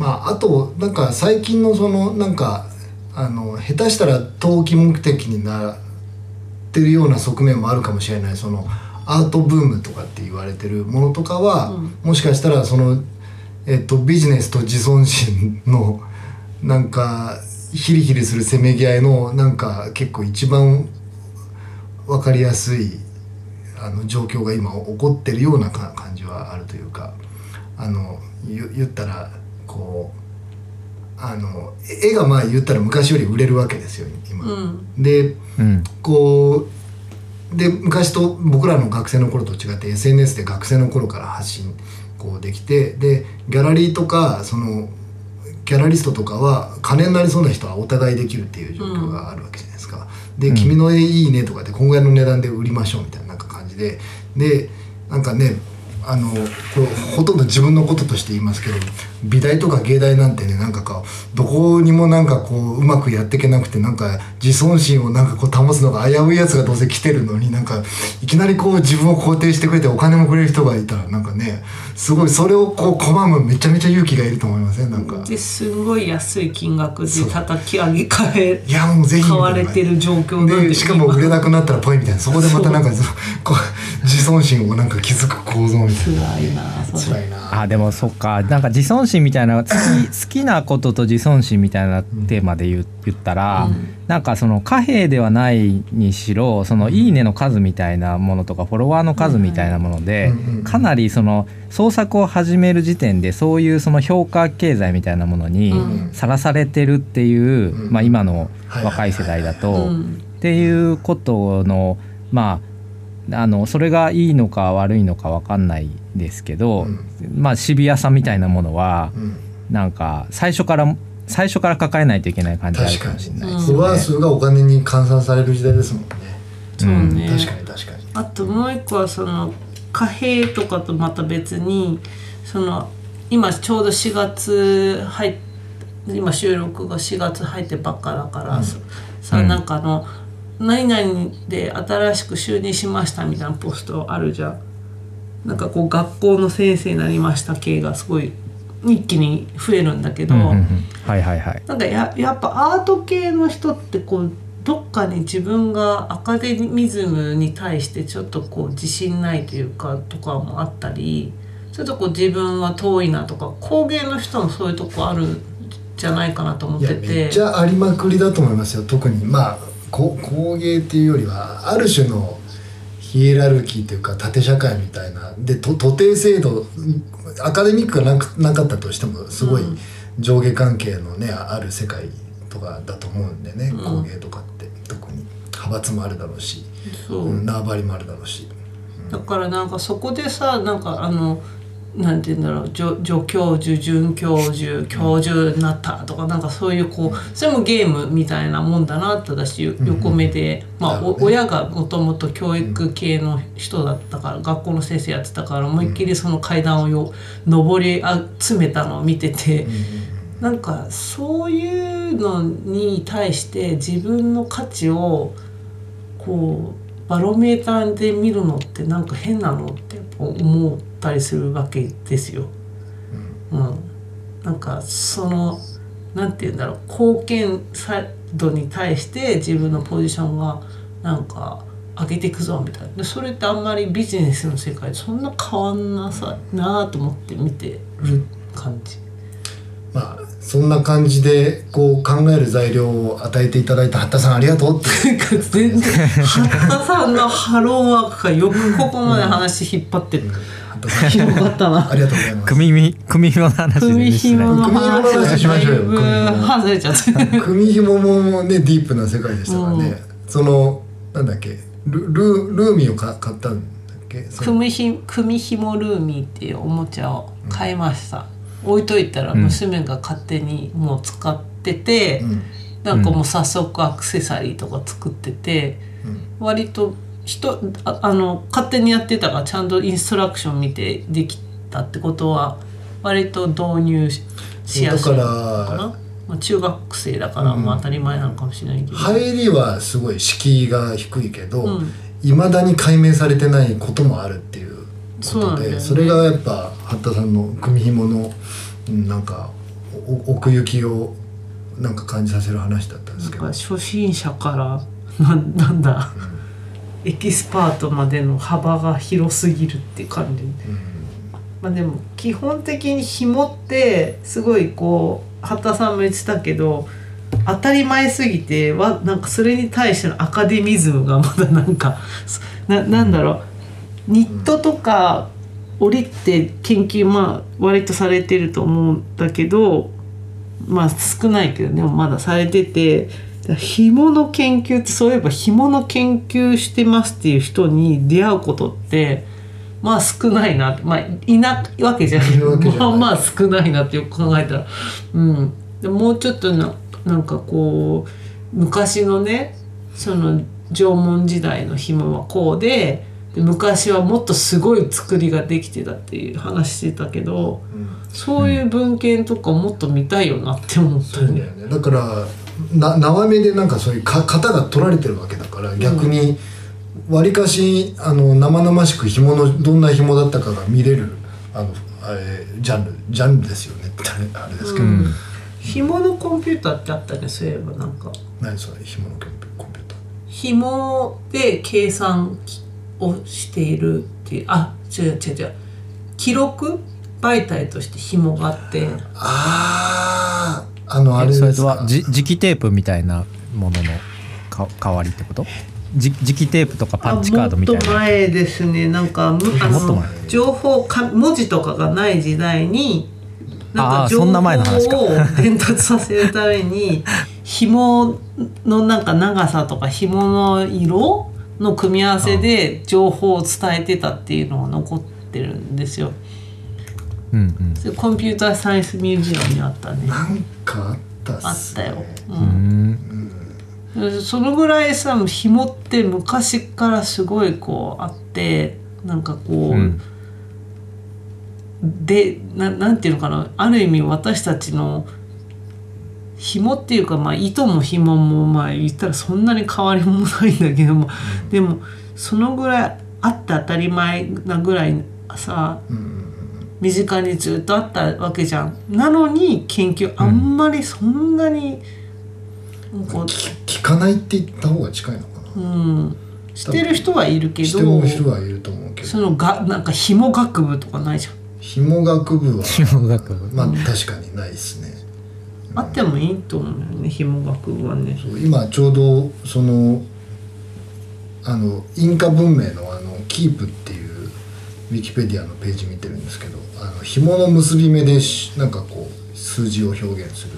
[SPEAKER 2] まああとなんか最近のそのなんかあの下手したら投機目的になってるような側面もあるかもしれない。そのアートブームとかって言われてるものとかは、もしかしたらその、えっと、ビジネスと自尊心のなんかヒリヒリするせめぎ合いのなんか結構一番分かりやすいあの状況が今起こってるようなか感じはあるというかあの言言ったらこうあの絵がまあ言ったら昔より売れるわけですよ今。
[SPEAKER 3] うん
[SPEAKER 2] で
[SPEAKER 1] うん
[SPEAKER 2] こうで昔と僕らの学生の頃と違って SNS で学生の頃から発信こうできてでギャラリーとかそのギャラリストとかは金になりそうな人はお互いできるっていう状況があるわけじゃないですか。で「君の絵いいね」とかでこんぐらいの値段で売りましょうみたいななんか感じででなんかねあのこれほとんど自分のこととして言いますけど美大とか芸大なんてねなんかこうどこにもなんかこううまくやっていけなくてなんか自尊心をなんかこう保つのが危ういやつがどうせ来てるのになんかいきなりこう自分を肯定してくれてお金もくれる人がいたらなんかねすごいそれをこう拒むめちゃめちゃ勇気がいると思いません？なんか。
[SPEAKER 3] ですごい安い金額で叩き上げ替え
[SPEAKER 2] いやもうぜひ
[SPEAKER 3] 買われてる状況で
[SPEAKER 2] でしかも売れなくなったらポイみたいな。そこでまたなんかこう自尊心をなんか気づく構造みたい
[SPEAKER 3] 辛いな
[SPEAKER 2] な
[SPEAKER 3] それ
[SPEAKER 2] 辛いな
[SPEAKER 1] あでもそっか。なんか自尊心みたいな [laughs] 好き好きなことと自尊心みたいなテーマで言う言ったら、なんかその貨幣ではないにしろその「いいね」の数みたいなものとかフォロワーの数みたいなもので
[SPEAKER 2] うんうん
[SPEAKER 1] かなりその創作を始める時点でそういうその評価経済みたいなものに
[SPEAKER 3] うん。
[SPEAKER 1] さらされてるっていう、
[SPEAKER 2] うん。
[SPEAKER 1] まあ、今の若い世代だ
[SPEAKER 3] う
[SPEAKER 1] と。
[SPEAKER 3] ん。
[SPEAKER 1] っていうことのまああのそれがいいのか悪いのか分かんないですけど、
[SPEAKER 2] うん。
[SPEAKER 1] まあシビアさみたいなものは
[SPEAKER 2] うん。
[SPEAKER 1] なんか最初から最初から抱えないといけない感じあるかも
[SPEAKER 2] 確かに
[SPEAKER 1] しれないです
[SPEAKER 2] フォロワー数がお金に換算される時代ですもんね。
[SPEAKER 3] そうね、
[SPEAKER 2] 確かに確かに。
[SPEAKER 3] あともう一個はその貨幣とかとまた別にその今ちょうど4月入っ今収録が4月入ってばっかだから、ささ
[SPEAKER 1] うん
[SPEAKER 3] なんかあの何々で新しく就任しましたみたいなポストあるじゃん。なんかこう学校の先生になりました系がすごい一気に増えるんだけど、
[SPEAKER 1] うんうんうん。はいはいはい。
[SPEAKER 3] なんかややっぱアート系の人ってこうどっかに自分がアカデミズムに対してちょっとこう自信ないというかとかもあったりちょっとこう自分は遠いなとか工芸の人もそういうとこあるんじゃないかなと思っ
[SPEAKER 2] いや
[SPEAKER 3] てて
[SPEAKER 2] めっちゃありまくりだと思いますよ特に。まあこ工芸っていうよりはある種のヒエラルキーというか縦社会みたいなでと徒弟制度アカデミックがなくなかったとしてもすごい
[SPEAKER 3] うん。
[SPEAKER 2] 上下関係のねある世界とかだと思うんでね、
[SPEAKER 3] うん。
[SPEAKER 2] 工芸とかって。特に。派閥もあるだろうし、縄張りもあるだろうし。
[SPEAKER 3] だからなんかそこでさなんかあのなんて言うんだろう助助教授准教授教授になったとかなんかそういうこうそれもゲームみたいなもんだなって私よ横目で、まあ、
[SPEAKER 2] ね。
[SPEAKER 3] 親がもともと教育系の人だったから、学校の先生やってたから思いっきりその階段をよ上り集めたのを見てて。なんかそういうのに対して自分の価値をこうバロメーターで見るのってなんか変なのって思ったりするわけですよ。うん、なんかそのなんて言うんだろう。貢献サイドに対して自分のポジションがなんか上げていくぞみたいな。でそれってあんまりビジネスの世界でそんな変わんなさなと思って見てる感じ。
[SPEAKER 2] まあそんな感じでこう考える材料を与えていただいた八田さんありがとうって
[SPEAKER 3] なんか全然。八田さんのハローワークがよくここまで話引っ張って
[SPEAKER 2] 八田さん
[SPEAKER 3] 広がったな。
[SPEAKER 2] あ。りがとうございます。
[SPEAKER 1] 組み組紐の話
[SPEAKER 3] 組紐の話。
[SPEAKER 2] 組紐の話しましょうよ。[laughs]
[SPEAKER 3] 外れちゃって。
[SPEAKER 2] 組紐もねディープな世界でしたからね、そのなんだっけルルルーミーをか買ったんだっけ？
[SPEAKER 3] 組ひ組紐ルーミーっていうおもちゃを買いました。置いといたら娘が勝手にもう使ってて、
[SPEAKER 2] うん。
[SPEAKER 3] なんかもう早速アクセサリーとか作ってて、割と人ああの勝手にやってたからちゃんとインストラクション見てできたってことは割と導入ししやすいのかな？
[SPEAKER 2] だから
[SPEAKER 3] まあ、中学生だからまあ当たり前なのかもしれないけど、
[SPEAKER 2] 入りはすごい敷居が低いけど
[SPEAKER 3] うん。
[SPEAKER 2] いま、未だに解明されてないこともあるっていうことで
[SPEAKER 3] そね。
[SPEAKER 2] それがやっぱ八田さんの組紐のうんなんかお奥行きをなんか感じさせる話だったんですけど。
[SPEAKER 3] 初心者からななんだ、エキスパートまでの幅が広すぎるって感じ、まあでも基本的に紐ってすごいこう八田さんも言ってたけど当たり前すぎてわなんかそれに対してのアカデミズムがまだなんかそななんだろう。ニットとか織って研究まあ割とされてると思うんだけどまあ少ないけどでもまだされてて紐の研究ってそういえば紐の研究してますっていう人に出会うことってまあ少ないなまあいないわけじゃない。
[SPEAKER 2] ない。
[SPEAKER 3] まあまあ少ないなってよく考えたら。うん。でもうちょっとななんかこう昔のねその縄文時代の紐はこうでで昔はもっとすごい作りができてたっていう話してたけどそういう文献とかもっと見たいよなって思ったよね。
[SPEAKER 2] そうだよ。ね。だからな縄目でなんかそういうか型が取られてるわけだから逆にわりかしあの生々しく紐のどんな紐だったかが見れるあのあれジャンルジャンルですよねってあれですけど、
[SPEAKER 3] うん。紐のコンピューターってあったねそういえばなんか。
[SPEAKER 2] 何それ紐のコンピコンピューター。
[SPEAKER 3] 紐で計算をしているっていうあ違う違う違う。記録媒体として紐があって。
[SPEAKER 2] あああのあれ
[SPEAKER 1] えそれ
[SPEAKER 2] ですか？
[SPEAKER 1] はじ磁気テープみたいなもののか代わりってこと？じ磁気テープとかパンチカードみたい
[SPEAKER 3] あもっと
[SPEAKER 1] な
[SPEAKER 3] 前ですね。なんかむあの
[SPEAKER 1] 前？
[SPEAKER 3] 情報か文字とかがない時代になんか情報を伝達させるために [laughs] 紐のなんか長さとか紐の色の組み合わせで情報を伝えてたっていうのが残ってるんですよ。
[SPEAKER 1] うんうん。
[SPEAKER 3] コンピューターサイエンスミュージアムにあったね。
[SPEAKER 2] なんかあったっ
[SPEAKER 3] あっ
[SPEAKER 2] す
[SPEAKER 3] たよ。う
[SPEAKER 1] うん。ん
[SPEAKER 3] そのぐらいさ紐って昔からすごいこうあってなんかこう、
[SPEAKER 1] うん。
[SPEAKER 3] でななんていうのかな。ある意味私たちの紐っていうか、まあ、糸も紐もまあ言ったらそんなに変わりもないんだけども、でもそのぐらいあって当たり前なぐらいさ身近にずっとあったわけじゃん。なのに研究あんまりそんなに、こう
[SPEAKER 2] 聞かないって言った方が近いのかな
[SPEAKER 3] うん、してる人はいるけ
[SPEAKER 2] して
[SPEAKER 3] ど
[SPEAKER 2] る人はいると思うけど
[SPEAKER 3] そのがなんか紐学部とかないじゃん。
[SPEAKER 2] 紐学部は
[SPEAKER 1] 紐学部
[SPEAKER 2] まあ確かにないですね
[SPEAKER 3] あってもいいと思うよね紐学部はね。
[SPEAKER 2] そう今ちょうどそのあのインカ文明のあのキープっていうウィキペディアのページ見てるんですけどあの紐の結び目でしなんかこう数字を表現する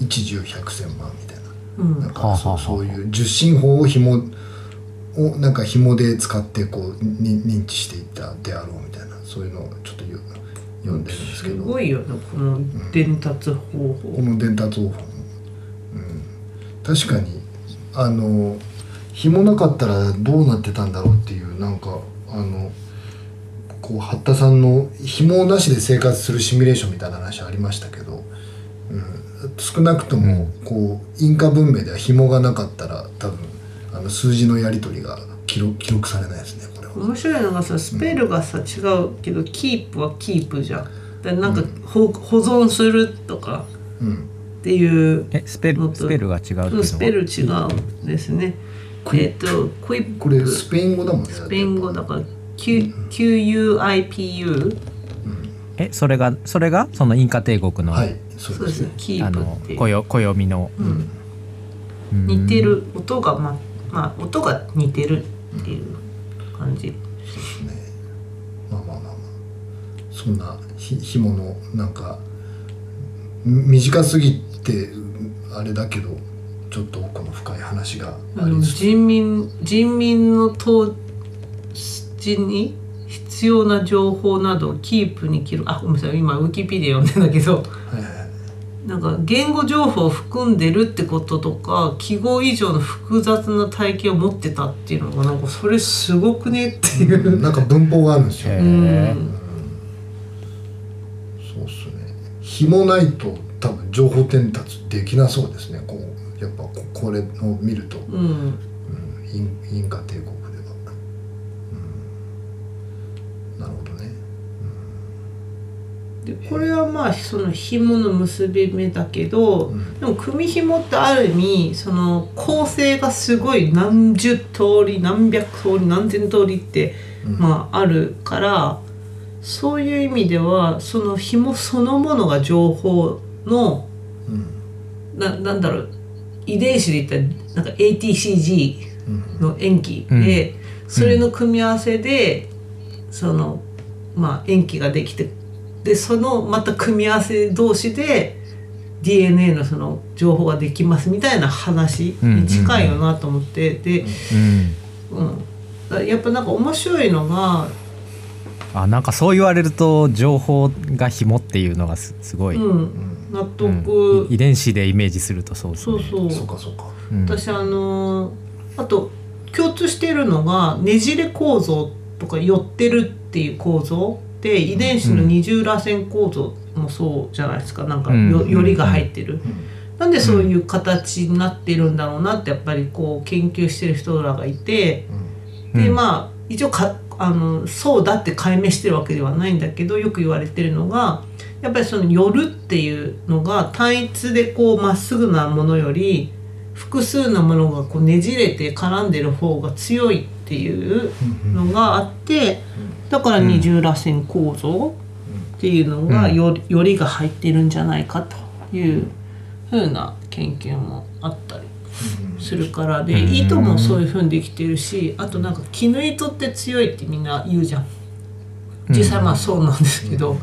[SPEAKER 2] 一十百千万みたいな。
[SPEAKER 3] うん。
[SPEAKER 2] なんかそそういう十進法を紐をなんか紐で使ってこうに認知していったであろうみたいなそういうのをちょっとよ読んでるんですけ
[SPEAKER 3] す
[SPEAKER 2] ど
[SPEAKER 3] ごいよねこの伝達方
[SPEAKER 2] こ
[SPEAKER 3] 法。
[SPEAKER 2] の伝達方法。も、うん、確かにあの紐なかったらどうなってたんだろうっていうなんかあのこう八田さんの紐なしで生活するシミュレーションみたいな話ありましたけど、うん、少なくともこうインカ文明では紐がなかったら多分あの数字のやり取りが記録記録されないですねこれは。
[SPEAKER 3] 面白いのがさスペルがさ違うけどキープはキープじゃん。でなんか保保存するとか
[SPEAKER 2] うん
[SPEAKER 3] っていう
[SPEAKER 1] えスペルスペルが違う
[SPEAKER 3] スペル違うんですね。えっとクイップ
[SPEAKER 2] これスペイン語だもんね。
[SPEAKER 3] スペイン語だから QUIPU
[SPEAKER 1] えそれがそれがそのインカ帝国の、
[SPEAKER 2] はいそうでね。
[SPEAKER 3] そうですすね。キ
[SPEAKER 1] あ
[SPEAKER 3] ープっていう。
[SPEAKER 1] の暦暦の、
[SPEAKER 3] うん。
[SPEAKER 1] うん。
[SPEAKER 3] 似てる。音がままあ音が似てるっていう感じ。
[SPEAKER 2] まあまあまあまあ。そんなひ紐のなんかみ短すぎてあれだけどちょっと奥の深い話があ
[SPEAKER 3] あの
[SPEAKER 2] りつつ。
[SPEAKER 3] 人民人民の統治に必要な情報などをキープに記録あごめんなさい。今ウィキペディア読んでんだけど。
[SPEAKER 2] はい
[SPEAKER 3] なんか言語情報を含んでるってこととか記号以上の複雑な体系を持ってたっていうのがなんかそれすごくねっていう。
[SPEAKER 2] なんか文法があるんですよ、
[SPEAKER 1] へ
[SPEAKER 3] う
[SPEAKER 1] え
[SPEAKER 3] ん。
[SPEAKER 2] そうそう紐ないと多分情報伝達できなそうですね。こうやっぱここれを見ると、
[SPEAKER 3] うん。
[SPEAKER 2] うん、インインカ帝国で
[SPEAKER 3] これはまあその紐の結び目だけど、
[SPEAKER 2] ん。
[SPEAKER 3] でも組紐ってある意味その構成がすごい何十通り何百通り何千通りって、
[SPEAKER 2] うん。
[SPEAKER 3] まああるからそういう意味ではその紐そのものが情報の
[SPEAKER 2] うん。
[SPEAKER 3] ななんだろう遺伝子で言ったらなんか ATCG
[SPEAKER 2] うん。
[SPEAKER 3] の塩基で、それの組み合わせでそのまあ塩基ができてでそのまた組み合わせ同士で DNA のその情報ができますみたいな話に近いよなと思って、で、
[SPEAKER 1] うん。
[SPEAKER 3] やっぱなんか面白いのが、
[SPEAKER 1] あなんかそう言われると情報が紐っていうのがすすごい、
[SPEAKER 3] うん、納
[SPEAKER 1] うん。
[SPEAKER 3] 得、
[SPEAKER 1] 遺伝子でイメージするとそうですね。
[SPEAKER 3] そうそう。
[SPEAKER 2] そうかそうか。
[SPEAKER 1] うん。
[SPEAKER 3] 私あのーあと共通しているのがねじれ構造とか寄ってるっていう構造で遺伝子の二重らせん構造もそうじゃないですか。なんかよ,、
[SPEAKER 1] うん
[SPEAKER 3] よりが入ってる、
[SPEAKER 2] うん
[SPEAKER 3] なんでそういう形になってるんだろうなってやっぱりこう研究してる人らがいてで
[SPEAKER 1] うん。
[SPEAKER 3] まあ一応かあのそうだって解明してるわけではないんだけどよく言われてるのがやっぱりその「寄る」っていうのが単一でこうまっすぐなものより複数のものがこうねじれて絡んでる方が強いっていうのがあってだから二重らせん構造っていうのが
[SPEAKER 1] うん。
[SPEAKER 3] よりよりが入ってるんじゃないかというふうな研究もあったりするからで
[SPEAKER 1] うん。
[SPEAKER 3] 糸もそういうふうにできてるしあとなんか絹糸って強いってみんな言うじゃん。実際まあそうなんですけど、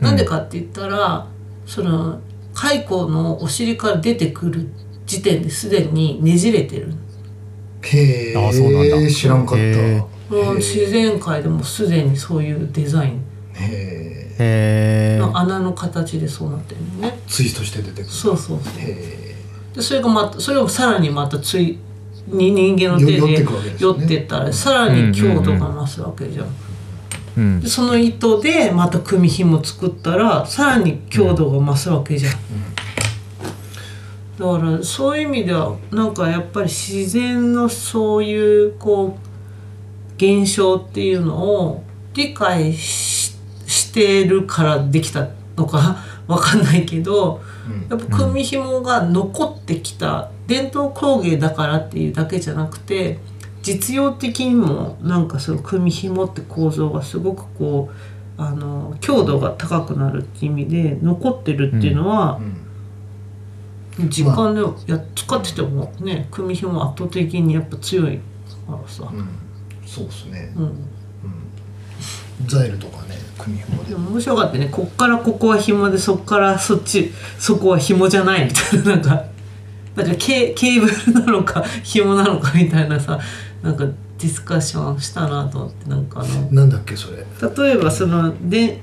[SPEAKER 3] なんでかって言ったらその蚕のお尻から出てくる時点ですでにねじれてる
[SPEAKER 2] へ
[SPEAKER 1] あそうなんだ。
[SPEAKER 2] え知らんかった。
[SPEAKER 3] もう自然界でもすでにそういうデザイン。
[SPEAKER 2] え
[SPEAKER 1] へえ
[SPEAKER 3] の穴の形でそうなってるのね。
[SPEAKER 2] ツイストして出てくる。
[SPEAKER 3] そうそうそう。
[SPEAKER 2] へ
[SPEAKER 3] でそれがまたそれをさらにまたついに人間の手で
[SPEAKER 2] よ寄ってくわけです
[SPEAKER 3] 寄
[SPEAKER 2] よね
[SPEAKER 3] ってったらさらに強度が増すわけじゃん。
[SPEAKER 1] うん
[SPEAKER 3] でその糸でまた組紐作ったらさらに強度が増すわけじゃん。だからそういう意味ではなんかやっぱり自然のそういうこう現象っていうのを理解ししてるからできたのかわかんないけど
[SPEAKER 2] うん。
[SPEAKER 3] やっぱ組紐が残ってきた伝統工芸だからっていうだけじゃなくて実用的にもなんかその組紐って構造がすごくこうあの強度が高くなるっていう意味で残ってるっていうのは
[SPEAKER 2] う、ん
[SPEAKER 3] 実感でや使っててもね組紐圧倒的にやっぱ強いからさ、
[SPEAKER 2] うん。そうですね。
[SPEAKER 3] うん、
[SPEAKER 2] ザイルとかね組紐で。
[SPEAKER 3] 面白かったね。こっからここは紐でそっからそっちそこは紐じゃないみたいななんか。なんかケケーブルなのか紐なのかみたいなさなんかディスカッションしたなと思ってなんかあの。
[SPEAKER 2] なんだっけそれ。
[SPEAKER 3] 例えばそので、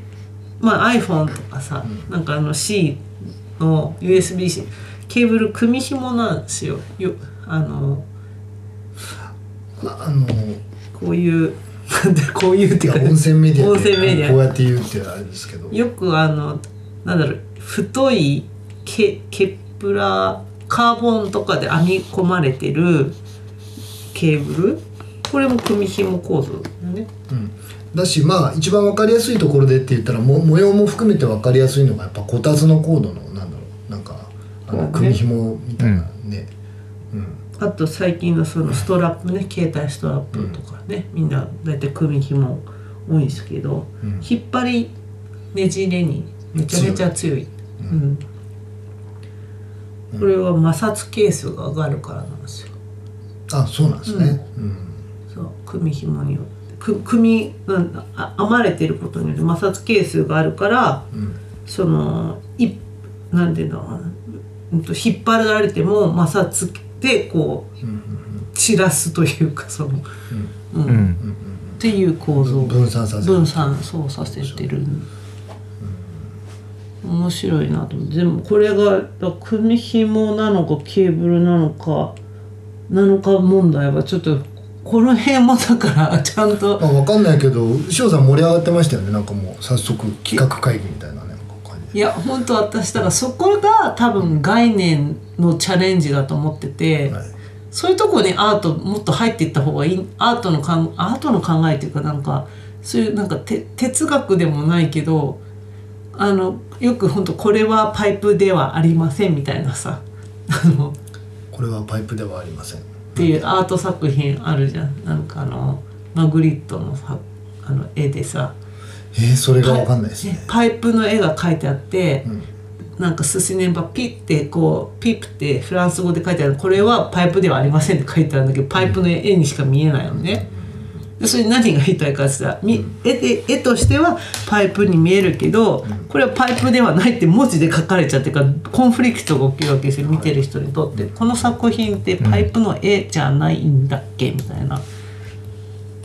[SPEAKER 3] まあ、iPhone とかさ、なんかあの C の USB-C ケーブル組紐なんですよ。よあの
[SPEAKER 2] ああの
[SPEAKER 3] こういうなんでこういうっていうか
[SPEAKER 2] いや音声メディア
[SPEAKER 3] 音声メディア。
[SPEAKER 2] こうやって言うってあれですけど。
[SPEAKER 3] よくあのなんだろう太いケケプラカーボンとかで編み込まれてるケーブル？これも組紐構造だよね。
[SPEAKER 2] うん。だしまあ一番わかりやすいところでって言ったらも模様も含めてわかりやすいのがやっぱこたつのコードのなんかあの
[SPEAKER 3] そうね
[SPEAKER 2] 組紐みたいなね、うん。
[SPEAKER 3] あと最近のそのストラップね携帯ストラップとかね、みんな大体組紐多いんですけど、
[SPEAKER 2] うん。
[SPEAKER 3] 引っ張りねじれにめちゃめちゃ強い。うん。これは摩擦係数が上がるからなんですよ。
[SPEAKER 2] あそうなんですね、うん。
[SPEAKER 3] そう組紐によって。く組うんあ編まれてることによって摩擦係数があるから
[SPEAKER 2] うん。
[SPEAKER 3] そのいなんていうの引っ張られても摩擦でこう
[SPEAKER 2] うん。
[SPEAKER 3] 散らすというかその、うん。
[SPEAKER 1] うん。
[SPEAKER 3] っていう構造。
[SPEAKER 2] 分散させる。
[SPEAKER 3] 分散そうさせてる。面白いなと思って。でもこれがだ組紐なのかケーブルなのかなのか問題はちょっとこの辺もだからちゃんと
[SPEAKER 2] まあ、わかんないけど翔さん盛り上がってましたよね。なんかもう早速企画会議みたいなね
[SPEAKER 3] いや本当私だからそこが多分概念のチャレンジだと思ってて、
[SPEAKER 2] はい。
[SPEAKER 3] そういうとこにアートもっと入っていった方がいいアートのかんアートの考えっていうかなんかそういうなんかて哲学でもないけどあのよく本当これはパイプではありませんみたいなさ。あの
[SPEAKER 2] これはパイプではありません。
[SPEAKER 3] っていうアート作品あるじゃん。なんかあのマグリットのさあの絵でさ
[SPEAKER 2] えー、それがわかんないですね。
[SPEAKER 3] パイプの絵が描いてあって、
[SPEAKER 2] うん。
[SPEAKER 3] なんか「 Ceci n'est pas une pipe」てこう「ピップ」ってフランス語で書いてあるこれはパイプではありませんって書いてあるんだけどパイプの絵にしか見えないのね。でそれ何が言いたいかってさみ絵で絵としてはパイプに見えるけどこれはパイプではないって文字で書かれちゃってるからコンフリクトが起きるわけですよ見てる人にとって。この作品ってパイプの絵じゃないんだっけ？みたいな。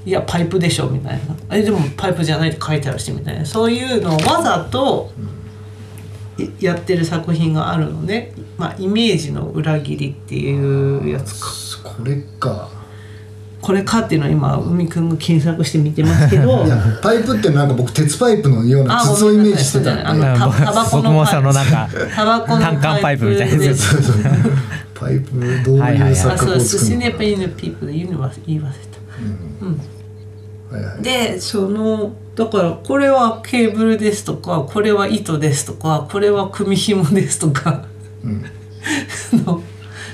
[SPEAKER 3] いやパイプでしょみたいな。えでもパイプじゃないって書いてあるしみたいな。そういうのをわざといやってる作品があるのね、まあ、イメージの裏切りっていうやつか。
[SPEAKER 2] これか。
[SPEAKER 3] これかっていうのは今海くんが検索して見てますけど。
[SPEAKER 2] いやパイプってなんか僕鉄パイプのような
[SPEAKER 3] あ
[SPEAKER 2] 筒をイメージしてたんで
[SPEAKER 3] あのタタバコの
[SPEAKER 1] 僕もそのなんか
[SPEAKER 3] タバコの
[SPEAKER 1] 単管パイプみたいなやつ。
[SPEAKER 2] パイプどういう
[SPEAKER 1] はいはいはい
[SPEAKER 3] あ
[SPEAKER 2] 錯覚を
[SPEAKER 3] そうスシ
[SPEAKER 2] 作るのか
[SPEAKER 3] ネペイのピープル言うのは言い忘れた
[SPEAKER 2] はいはい。
[SPEAKER 3] でそのだからこれはケーブルですとかこれは糸ですとかこれは組紐ですとか、あ [laughs] の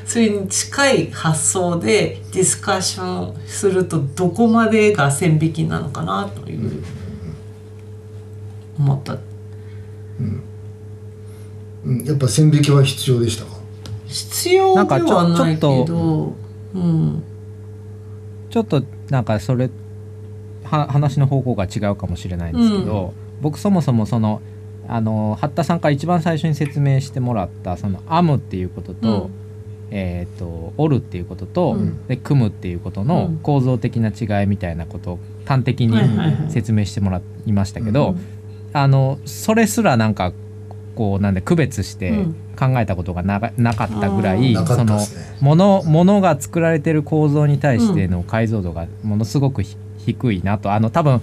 [SPEAKER 3] それに近い発想でディスカッションするとどこまでが線引きなのかなという思った。
[SPEAKER 2] うん。やっぱ線引きは必要でしたか？
[SPEAKER 3] 必要ではないけ
[SPEAKER 1] なんかち
[SPEAKER 3] どうん。
[SPEAKER 1] ちょっとなんかそれは話の方向が違うかもしれないんですけど、僕そもそもそのあの八田さんから一番最初に説明してもらったその「編む」っていうことと,、えー、と折るっていうことと、
[SPEAKER 3] うん。
[SPEAKER 1] で組むっていうことの
[SPEAKER 3] うん。
[SPEAKER 1] 構造的な違いみたいなことを端的に説明してもらいましたけど、
[SPEAKER 3] うん
[SPEAKER 1] あのそれすらなんかこうなんで区別して
[SPEAKER 3] うん。
[SPEAKER 1] 考えたことがなかったぐらい、
[SPEAKER 2] なかった
[SPEAKER 1] そのものものが作られてる構造に対しての解像度がものすごくひ低いなと。あの多分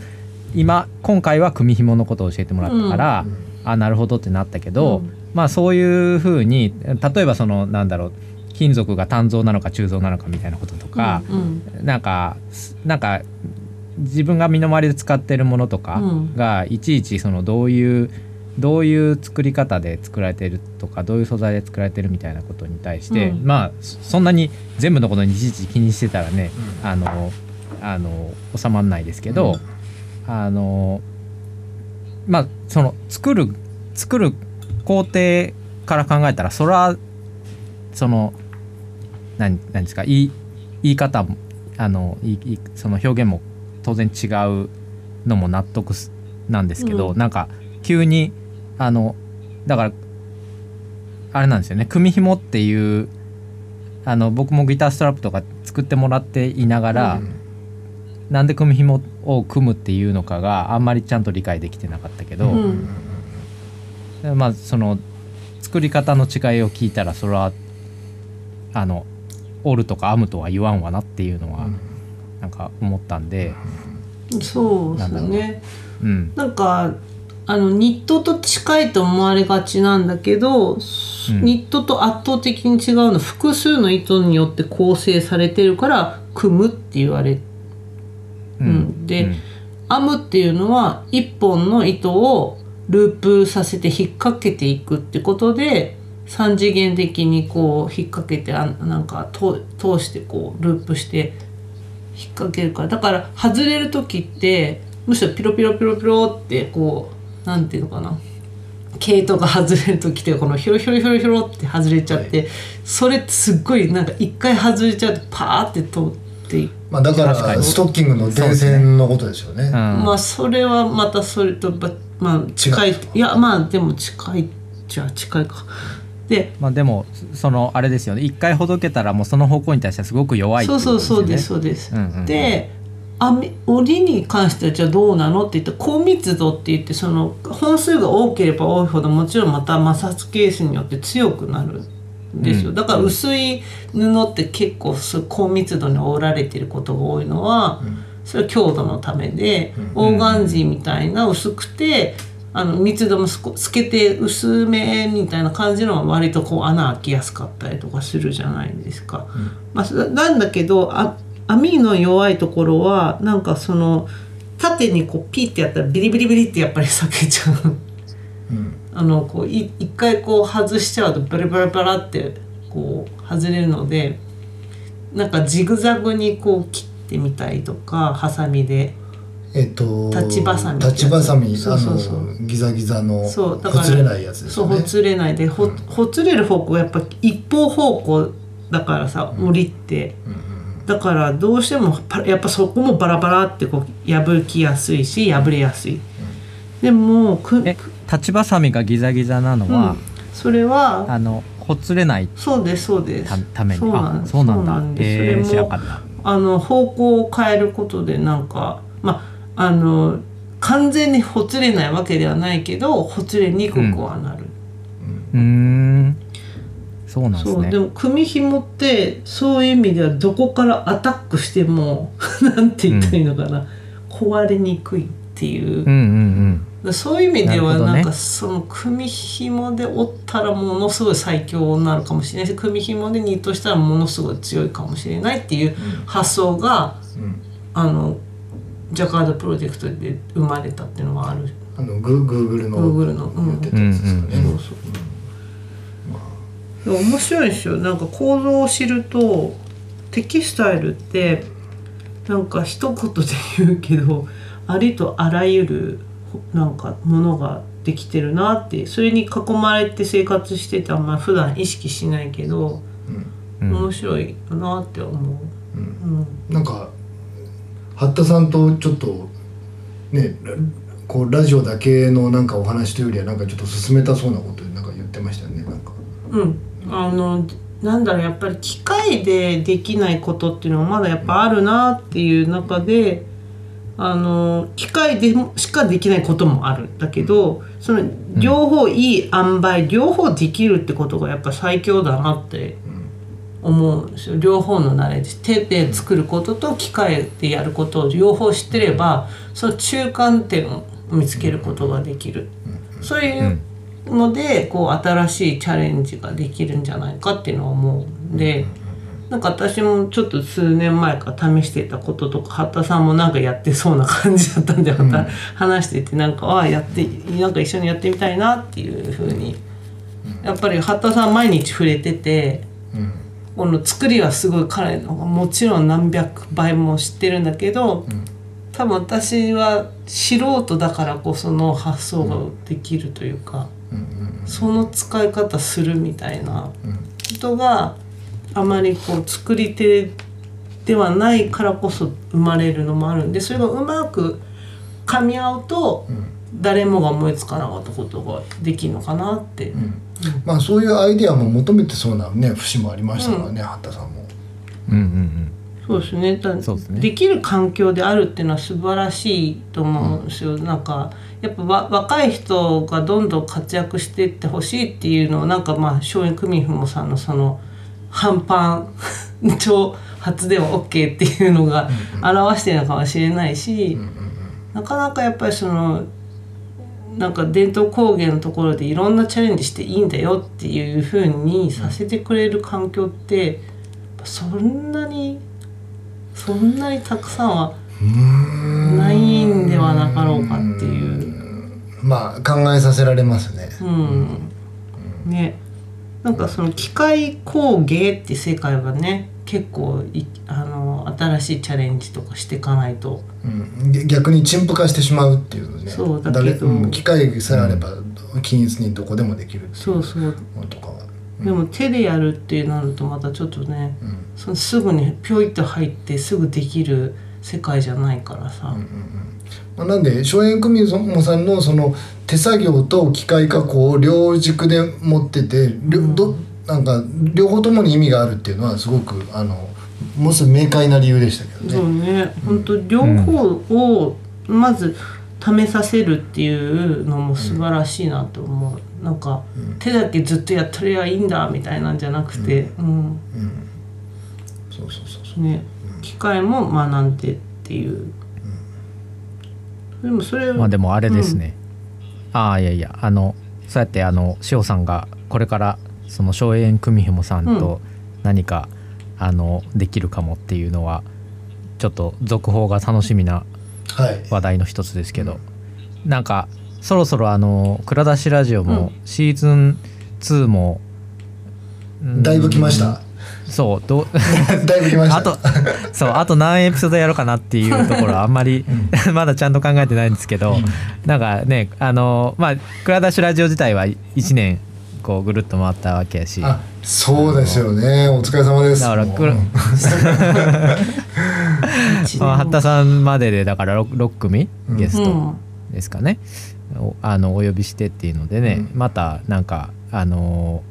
[SPEAKER 1] 今今回は組紐のことを教えてもらったから、あなるほどってなったけど、
[SPEAKER 3] うん。
[SPEAKER 1] まあそういうふうに例えばそのなんだろう金属が単造なのか鋳造なのかみたいなこととか、
[SPEAKER 3] うん。
[SPEAKER 1] なんかなんか自分が身の回りで使ってるものとか
[SPEAKER 3] うん。
[SPEAKER 1] がいちいちそのどういうどういう作り方で作られてるとかどういう素材で作られてるみたいなことに対して、
[SPEAKER 3] うん。
[SPEAKER 1] まあそそんなに全部のことにいちいち気にしてたらね、あのあの収まんないですけど、あのまあその作る作る工程から考えたらそれはその何何ですか言い言い方もあのいいその表現も当然違うのも納得すなんですけど、
[SPEAKER 3] うん。
[SPEAKER 1] なんか急にあのだからあれなんですよね。組紐っていうあの僕もギターストラップとか作ってもらっていながら、なんで組紐を組むっていうのかがあんまりちゃんと理解できてなかったけど、
[SPEAKER 3] うん。
[SPEAKER 1] まあその作り方の違いを聞いたらそれはあの折るとか編むとは言わんわなっていうのはなんか思ったんで、
[SPEAKER 3] そうです
[SPEAKER 1] なんだ
[SPEAKER 3] ね
[SPEAKER 1] うん、
[SPEAKER 3] なんかあのニットと近いと思われがちなんだけど、ニットと圧倒的に違うのは複数の糸によって構成されてるから組むって言われうん。で
[SPEAKER 1] うん。
[SPEAKER 3] 編むっていうのは一本の糸をループさせて引っ掛けていくってことで三次元的にこう引っ掛けてあなんか通通してこうループして引っ掛けるから。だから外れる時ってむしろピロピロピロピロってこうなんていうのかな。毛糸が外れる時ってこのヒョロヒョロヒョロヒョロって外れちゃって、それってすっごいなんか一回外れちゃうとパーって通っていく。
[SPEAKER 2] まあだからストッキングの電線のことですよね。
[SPEAKER 1] うん。
[SPEAKER 3] まあそれはまたそれとばまあ近い。いやまあでも近いじゃあ近いか。で
[SPEAKER 1] まあでもそのあれですよね。一回ほどけたらもうその方向に対してはすごく弱いって
[SPEAKER 3] そ
[SPEAKER 1] いう
[SPEAKER 3] そうそうです
[SPEAKER 1] よ
[SPEAKER 3] そうです、
[SPEAKER 1] うんうんうん。
[SPEAKER 3] で網織りに関してはじゃあどうなのって言ったら高密度って言ってその本数が多ければ多いほどもちろんまた摩擦係数によって強くなるんですよ、
[SPEAKER 1] うん。
[SPEAKER 3] だから薄い布って結構す高密度に織られてることが多いのは、それは強度のためで、オーガンジーみたいな薄くてあの密度もすこ透けて薄めみたいな感じのは割とこう穴開きやすかったりとかするじゃないですか。まあ、そなんだけどあ網の弱いところはなんかその縦にこうピッてやったらビリビリビリってやっぱり裂けちゃう。
[SPEAKER 2] うん。
[SPEAKER 3] あのこうい一回こう外しちゃうとバラバラバラってこう外れるのでなんかジグザグにこう切ってみたりとかハサミで。
[SPEAKER 2] えっと
[SPEAKER 3] 立ちばさみ
[SPEAKER 2] 立ちばさみ
[SPEAKER 3] そうそうそう。
[SPEAKER 2] ギザギザの
[SPEAKER 3] そうだから
[SPEAKER 2] ほつれないやつです
[SPEAKER 3] そうほつれないでほほつれる方向やっぱ一方方向だからさ森って、だからどうしてもパやっぱそこもバラバラってこう破きやすいし破れやすい。でもく
[SPEAKER 1] え立ちばさみがギザギザなの
[SPEAKER 3] うん。
[SPEAKER 1] は、
[SPEAKER 3] それは
[SPEAKER 1] あのほつれない
[SPEAKER 3] そうですそうです。
[SPEAKER 1] たために？
[SPEAKER 3] そうなん
[SPEAKER 1] あそうなんだ。
[SPEAKER 3] そうなんです。
[SPEAKER 1] へえ
[SPEAKER 3] それもあの方向を変えることでなんかまああの完全にほつれないわけではないけどほつれにくくはなる、
[SPEAKER 1] うーんそうなんですね。
[SPEAKER 3] でも組紐ってそういう意味ではどこからアタックしても [laughs] なんて言ったらいいのかな、壊れにくいっていう。
[SPEAKER 1] うんうん
[SPEAKER 3] そういう意味では
[SPEAKER 1] な
[SPEAKER 3] んかその組紐で折ったらものすごい最強になるかもしれないし組紐でニットしたらものすごい強いかもしれないっていう発想が
[SPEAKER 2] うん。
[SPEAKER 3] あのジャカードプロジェクトで生まれたっていうのはある。
[SPEAKER 2] あのググーグルの
[SPEAKER 3] Google の。うん。
[SPEAKER 2] 言ってたやつですよね、
[SPEAKER 1] うん
[SPEAKER 3] そうそう面白いですよなんか構造を知るとテキスタイルってなんか一言で言うけどありとあらゆるなんかものができてるなってそれに囲まれて生活しててあんま普段意識しないけど、
[SPEAKER 1] うん。
[SPEAKER 3] 面白いなって思う。うん。
[SPEAKER 2] なんか八田さんとちょっとねラこうラジオだけのなんかお話というよりはなんかちょっと進めたそうなことなんか言ってましたよねなんか。
[SPEAKER 3] うん、あのなんだろうやっぱり機械でできないことっていうのはまだやっぱあるなっていう中であの機械でもしかできないこともあるんだけどその両方いい塩梅、両方できるってことがやっぱ最強だなって思うんですよ。両方のナレッジ手で作ることと機械でやることを両方知ってればその中間点を見つけることができる。そういうのでこう新しいチャレンジができるんじゃないかっていうのは思うんでなんか私もちょっと数年前から試していたこととか八田さんもなんかやってそうな感じだったんでまた話しててなんかああやってなんか一緒にやってみたいなっていうふうに。やっぱり八田さん毎日触れてて
[SPEAKER 2] うん。
[SPEAKER 3] この作りはすごい彼のもちろん何百倍も知ってるんだけど、多分私は素人だからこその発想ができるというか、その使い方するみたいなことがあまりこう作り手ではないからこそ生まれるのもあるんでそれがうまく噛み合うと誰もが思いつかなかったことができるのかなって。
[SPEAKER 2] まあそういうアイディアも求めてそうなね節もありましたからね、八田さんも。
[SPEAKER 1] うんうん
[SPEAKER 3] そうですね。だ
[SPEAKER 1] そうですね。
[SPEAKER 3] できる環境であるっていうのは素晴らしいと思うんですよ、なんかやっぱわ若い人がどんどん活躍していってほしいっていうのをなんかまあ松陰組雲さんのその半パン超発電は OK っていうのが表してるのかもしれないし、なかなかやっぱりそのなんか伝統工芸のところでいろんなチャレンジしていいんだよっていうふうにさせてくれる環境ってそんなにそんなにたくさんはないんではなかろうかっていう。
[SPEAKER 2] まあ考えさせられますね。
[SPEAKER 3] うん、ね。なんかその機械工芸って世界はね結構いあの新しいチャレンジとかしていかないと。
[SPEAKER 2] うん、で逆に陳腐化してしまうっていうね。
[SPEAKER 3] そうだけど。
[SPEAKER 2] 誰うん機械さえあれば均一にどこでもできるってい
[SPEAKER 3] そうそう。
[SPEAKER 2] うのとかは。
[SPEAKER 3] でも手でやるってなるとまたちょっとね、そのすぐにピョイと入ってすぐできる世界じゃないからさ、
[SPEAKER 2] まあ、なんで松陰組もさんのその手作業と機械加工を両軸で持ってて、両どなんか両方ともに意味があるっていうのはすごくあのもうすぐ明快な理由でしたけど
[SPEAKER 3] そう
[SPEAKER 2] ね。
[SPEAKER 3] ね。本当両方をまず試させるっていうのも素晴らしいなと思う、なんか、手だけずっとやってりゃいいんだみたいなんじゃなくて、うん。
[SPEAKER 2] そうそうそうそう。
[SPEAKER 3] ね、機械も学んでっていう、でもそれ
[SPEAKER 1] まあでもあれですね、ああいやいやあのそうやってあの塩さんがこれからその荘園組紐さんと何か、あのできるかもっていうのはちょっと続報が楽しみな
[SPEAKER 2] はい
[SPEAKER 1] 話題の一つですけど、なんかそろそろあの蔵出しラジオもシーズン2も、うん。
[SPEAKER 2] だいぶ来ました？
[SPEAKER 1] そうどう？[laughs]
[SPEAKER 2] だいぶ来ました。
[SPEAKER 1] あとそうあと何エピソードやろうかなっていうところは [laughs] あんまりまだちゃんと考えてないんですけど、なんかねあのまあ蔵出しラジオ自体は1年こうぐるっと回ったわけやし。
[SPEAKER 2] あそうですよね。お疲れ様です。
[SPEAKER 1] だからくら
[SPEAKER 2] もう。[laughs]
[SPEAKER 1] まあ八田さんまででだから 6, 6組
[SPEAKER 2] うん
[SPEAKER 1] ゲスト
[SPEAKER 3] うん。
[SPEAKER 1] ですかね、おあのお呼びしてっていうのでね、
[SPEAKER 2] うん。
[SPEAKER 1] またなんかあの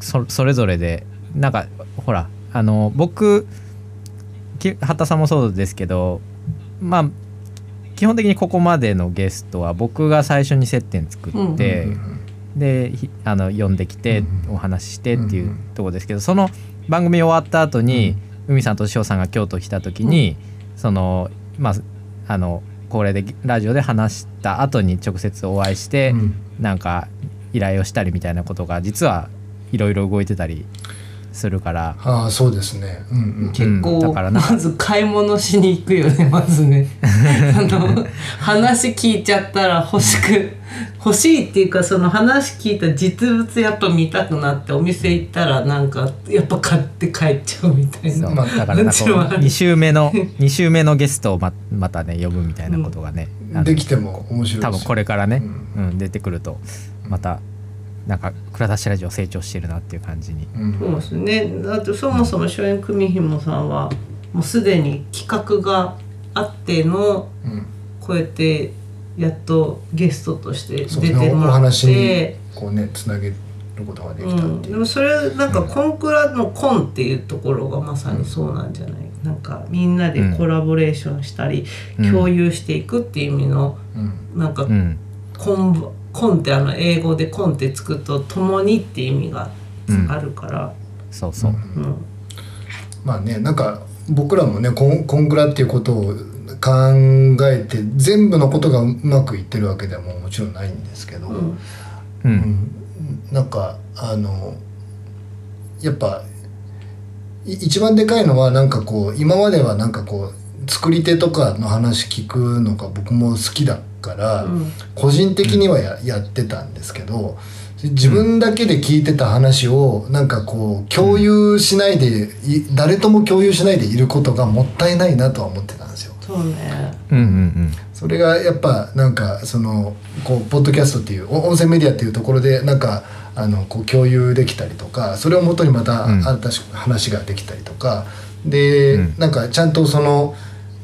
[SPEAKER 1] そそれぞれでなんかほらあの僕き八田さんもそうですけどまあ基本的にここまでのゲストは僕が最初に接点作って、でひあの呼んできて
[SPEAKER 2] うん。
[SPEAKER 1] お話ししてっていう
[SPEAKER 2] うん
[SPEAKER 1] ところですけどその番組終わった後に、海さんと翔さんが京都来た時に、そのまああのこれでラジオで話した後に直接お会いして、
[SPEAKER 2] うん。
[SPEAKER 1] なんか依頼をしたりみたいなことが実はいろいろ動いてたりするから。
[SPEAKER 2] ああそうですね。うんうん。
[SPEAKER 3] 結構、
[SPEAKER 1] うんだからな
[SPEAKER 3] まず買い物しに行くよねまずね。[laughs] あの話聞いちゃったら欲しく欲しいっていうかその話聞いた実物やっぱ見たくなってお店行ったらなんかやっぱ買って帰っちゃうみたいな。
[SPEAKER 2] まあ
[SPEAKER 1] だからなんか
[SPEAKER 3] もちろんある。
[SPEAKER 1] 2週目の2週目のゲストをままたね呼ぶみたいなことがね、あの
[SPEAKER 2] できても面白い
[SPEAKER 1] 多分これからね、
[SPEAKER 2] う
[SPEAKER 1] うん出てくるとまたなんか蔵出しラジオ成長してるなっていう感じに、
[SPEAKER 2] うん。
[SPEAKER 3] そうですね。だってそもそも初演組紐さんはもうすでに企画があっての
[SPEAKER 2] うん。
[SPEAKER 3] こうやってやっとゲストとして出てもらっ
[SPEAKER 2] 話に
[SPEAKER 3] て。
[SPEAKER 2] こうねつなげることができた
[SPEAKER 3] うん、
[SPEAKER 2] っていう。
[SPEAKER 3] でもそれなんかコンクラのコンっていうところがまさにそうなんじゃない、なんかみんなでコラボレーションしたり、
[SPEAKER 1] うん。
[SPEAKER 3] 共有していくっていう意味の
[SPEAKER 2] うん。
[SPEAKER 3] なんか
[SPEAKER 1] うん
[SPEAKER 3] コン,、コンってあの英語でコンってつくと「共に」っていう意味が
[SPEAKER 1] うん
[SPEAKER 3] あるから、
[SPEAKER 1] そうそう、
[SPEAKER 3] うん。
[SPEAKER 2] まあねなんか僕らもねコンコンクラっていうことを考えて全部のことがうまくいってるわけでももちろんないんですけど、
[SPEAKER 3] うん。
[SPEAKER 1] うん。
[SPEAKER 2] うん。なんかあのやっぱい一番でかいのはなんかこう今まではなんかこう作り手とかの話聞くのが僕も好きだから、
[SPEAKER 3] うん。
[SPEAKER 2] 個人的にはや,、やってたんですけど自分だけで聞いてた話をなんかこう共有しないでい誰とも共有しないでいることがもったいないなとは思ってたんですよ。
[SPEAKER 3] そうね。
[SPEAKER 1] うんうん
[SPEAKER 2] それがやっぱなんかそのこうポッドキャストっていうお音声メディアっていうところでなんかあのこう共有できたりとかそれをもとにまた
[SPEAKER 1] うん。
[SPEAKER 2] 新しく話ができたりとか。で、
[SPEAKER 1] うん。
[SPEAKER 2] なんかちゃんとその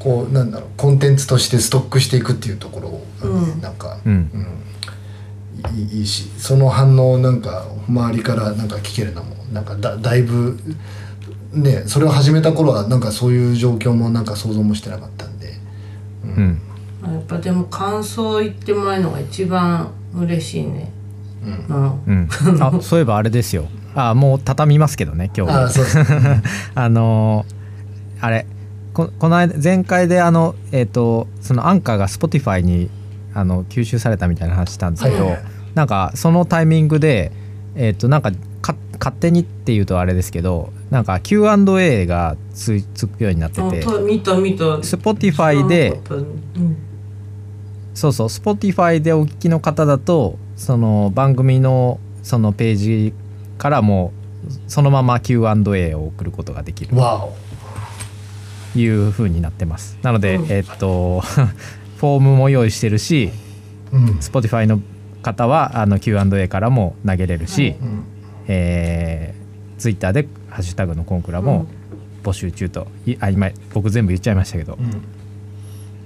[SPEAKER 2] こうなんだろうコンテンツとしてストックしていくっていうところがね、
[SPEAKER 3] うん。
[SPEAKER 2] なんか、
[SPEAKER 1] うん。
[SPEAKER 2] うん。いいいいしその反応をなんか周りからなんか聞けるのもなんかだだいぶねそれを始めた頃はなんかそういう状況もなんか想像もしてなかったんで。
[SPEAKER 1] うん。うん。
[SPEAKER 3] やっぱでも感想言ってもらえるのが一番嬉しいね。
[SPEAKER 2] うん。
[SPEAKER 3] うん。
[SPEAKER 1] うん。[laughs] あそういえばあれですよ。あもう畳みますけどね今日。
[SPEAKER 2] あそうそう [laughs]
[SPEAKER 1] あのーあれここの間前回であのえっ、とそのアンカーが Spotify にあの吸収されたみたいな話したんですけど、
[SPEAKER 2] はいはい
[SPEAKER 1] なんかそのタイミングでえっ、となんかか勝手にっていうとあれですけどなんか Q&A がついつくようになって
[SPEAKER 3] あ
[SPEAKER 1] て
[SPEAKER 3] た見た。見た
[SPEAKER 1] Spotify で
[SPEAKER 3] うん
[SPEAKER 1] そうそう Spotify でお聞きの方だとその番組のそのページからもうそのまま Q&A を送ることができる。
[SPEAKER 2] わお。
[SPEAKER 1] という風になってます。なので、
[SPEAKER 3] うん。
[SPEAKER 1] えっと [laughs] フォームも用意してるし
[SPEAKER 2] うん。
[SPEAKER 1] Spotify の方はあの Q&A からも投げれるし、
[SPEAKER 2] うん
[SPEAKER 1] えー、Twitter で「ハッシュタグのコンクラ」も募集中といあ今僕全部言っちゃいましたけど。
[SPEAKER 2] うん。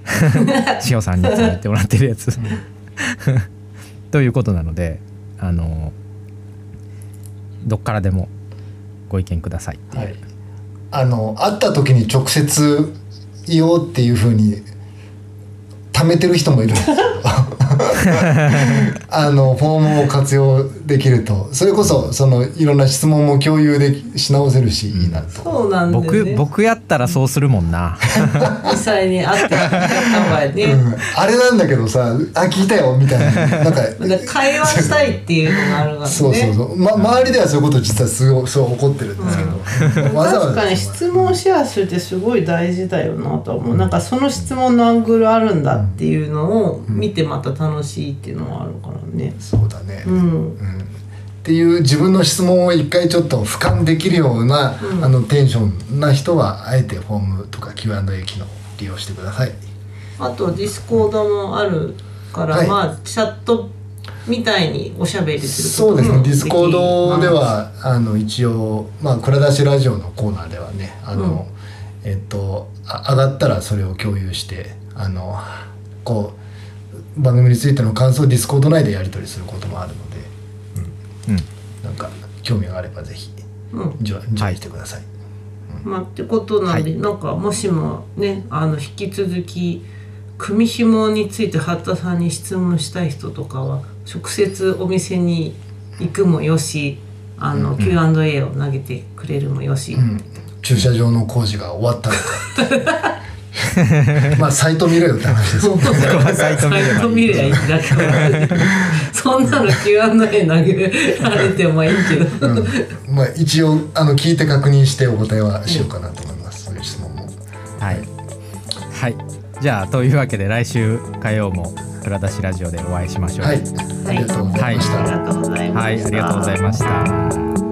[SPEAKER 2] [laughs]
[SPEAKER 1] 塩さんに言ってもらってるやつ。[laughs] ということなのであのどっからでもご意見くださいっていう、
[SPEAKER 2] はいあの会った時に直接言おうっていうふうに貯めてる人もいる。んですけどあのフォームを活用できると。それこそそのいろんな質問も共有できし直せるし、いいなと。
[SPEAKER 3] そうなん
[SPEAKER 1] 僕
[SPEAKER 3] ね。
[SPEAKER 1] 僕やったらそうするもんな。
[SPEAKER 3] 実際に会ってやった方がね、
[SPEAKER 2] うん、あれなんだけどさあ聞いたよみたいな。[laughs] なんか
[SPEAKER 3] なんか会話したいっていうのがあるからね。
[SPEAKER 2] そうそうそう、ま、周りではそういうこと実はすごいそう起こってるんですけど、わざわざ。
[SPEAKER 3] 確かに質問シェアするってすごい大事だよなとは思う、なんかその質問のアングルあるんだっていうのを見てまた楽しいっていうのはあるからね。
[SPEAKER 2] そうだね、
[SPEAKER 3] うん
[SPEAKER 2] っていう自分の質問を一回ちょっと俯瞰できるような、あのテンションな人はあえてフォームとか Q&A 機能を利用してください。
[SPEAKER 3] あとディスコードもあるから、
[SPEAKER 2] はい。
[SPEAKER 3] まあチャットみたいにおしゃべりする
[SPEAKER 2] そうですね、ディスコードで
[SPEAKER 3] は
[SPEAKER 2] はあの一応まあ蔵出しラジオのコーナーではねあの、えっとあ上がったらそれを共有してあのこう番組についての感想をディスコード内でやり取りすることもあるので、
[SPEAKER 1] うん
[SPEAKER 2] なんか興味があればぜひ
[SPEAKER 3] うん。
[SPEAKER 2] ジョインしてください。
[SPEAKER 3] まあ、ってことなんで、
[SPEAKER 1] はい。
[SPEAKER 3] なんかもしもねあの引き続き組紐について八田さんに質問したい人とかは直接お店に行くもよしあの、Q&A を投げてくれるもよし、
[SPEAKER 2] うん。駐車場の工事が終わったのか [laughs] [laughs] まあサイト見ろよって話です。よね
[SPEAKER 1] はサイト見ればいい。
[SPEAKER 3] サイト見ればいい。だけどそんなの Q&A 投げられてもいいけど、
[SPEAKER 2] まあ一応あの聞いて確認してお答えはしようかなと思います、そういう質問も。
[SPEAKER 1] はい、はい、じゃあというわけで来週火曜も蔵出しラジオでお会いしましょう。
[SPEAKER 2] はい。ありがとうござい。ました、
[SPEAKER 3] ありがとうございました。
[SPEAKER 1] はい、ありがとうございました。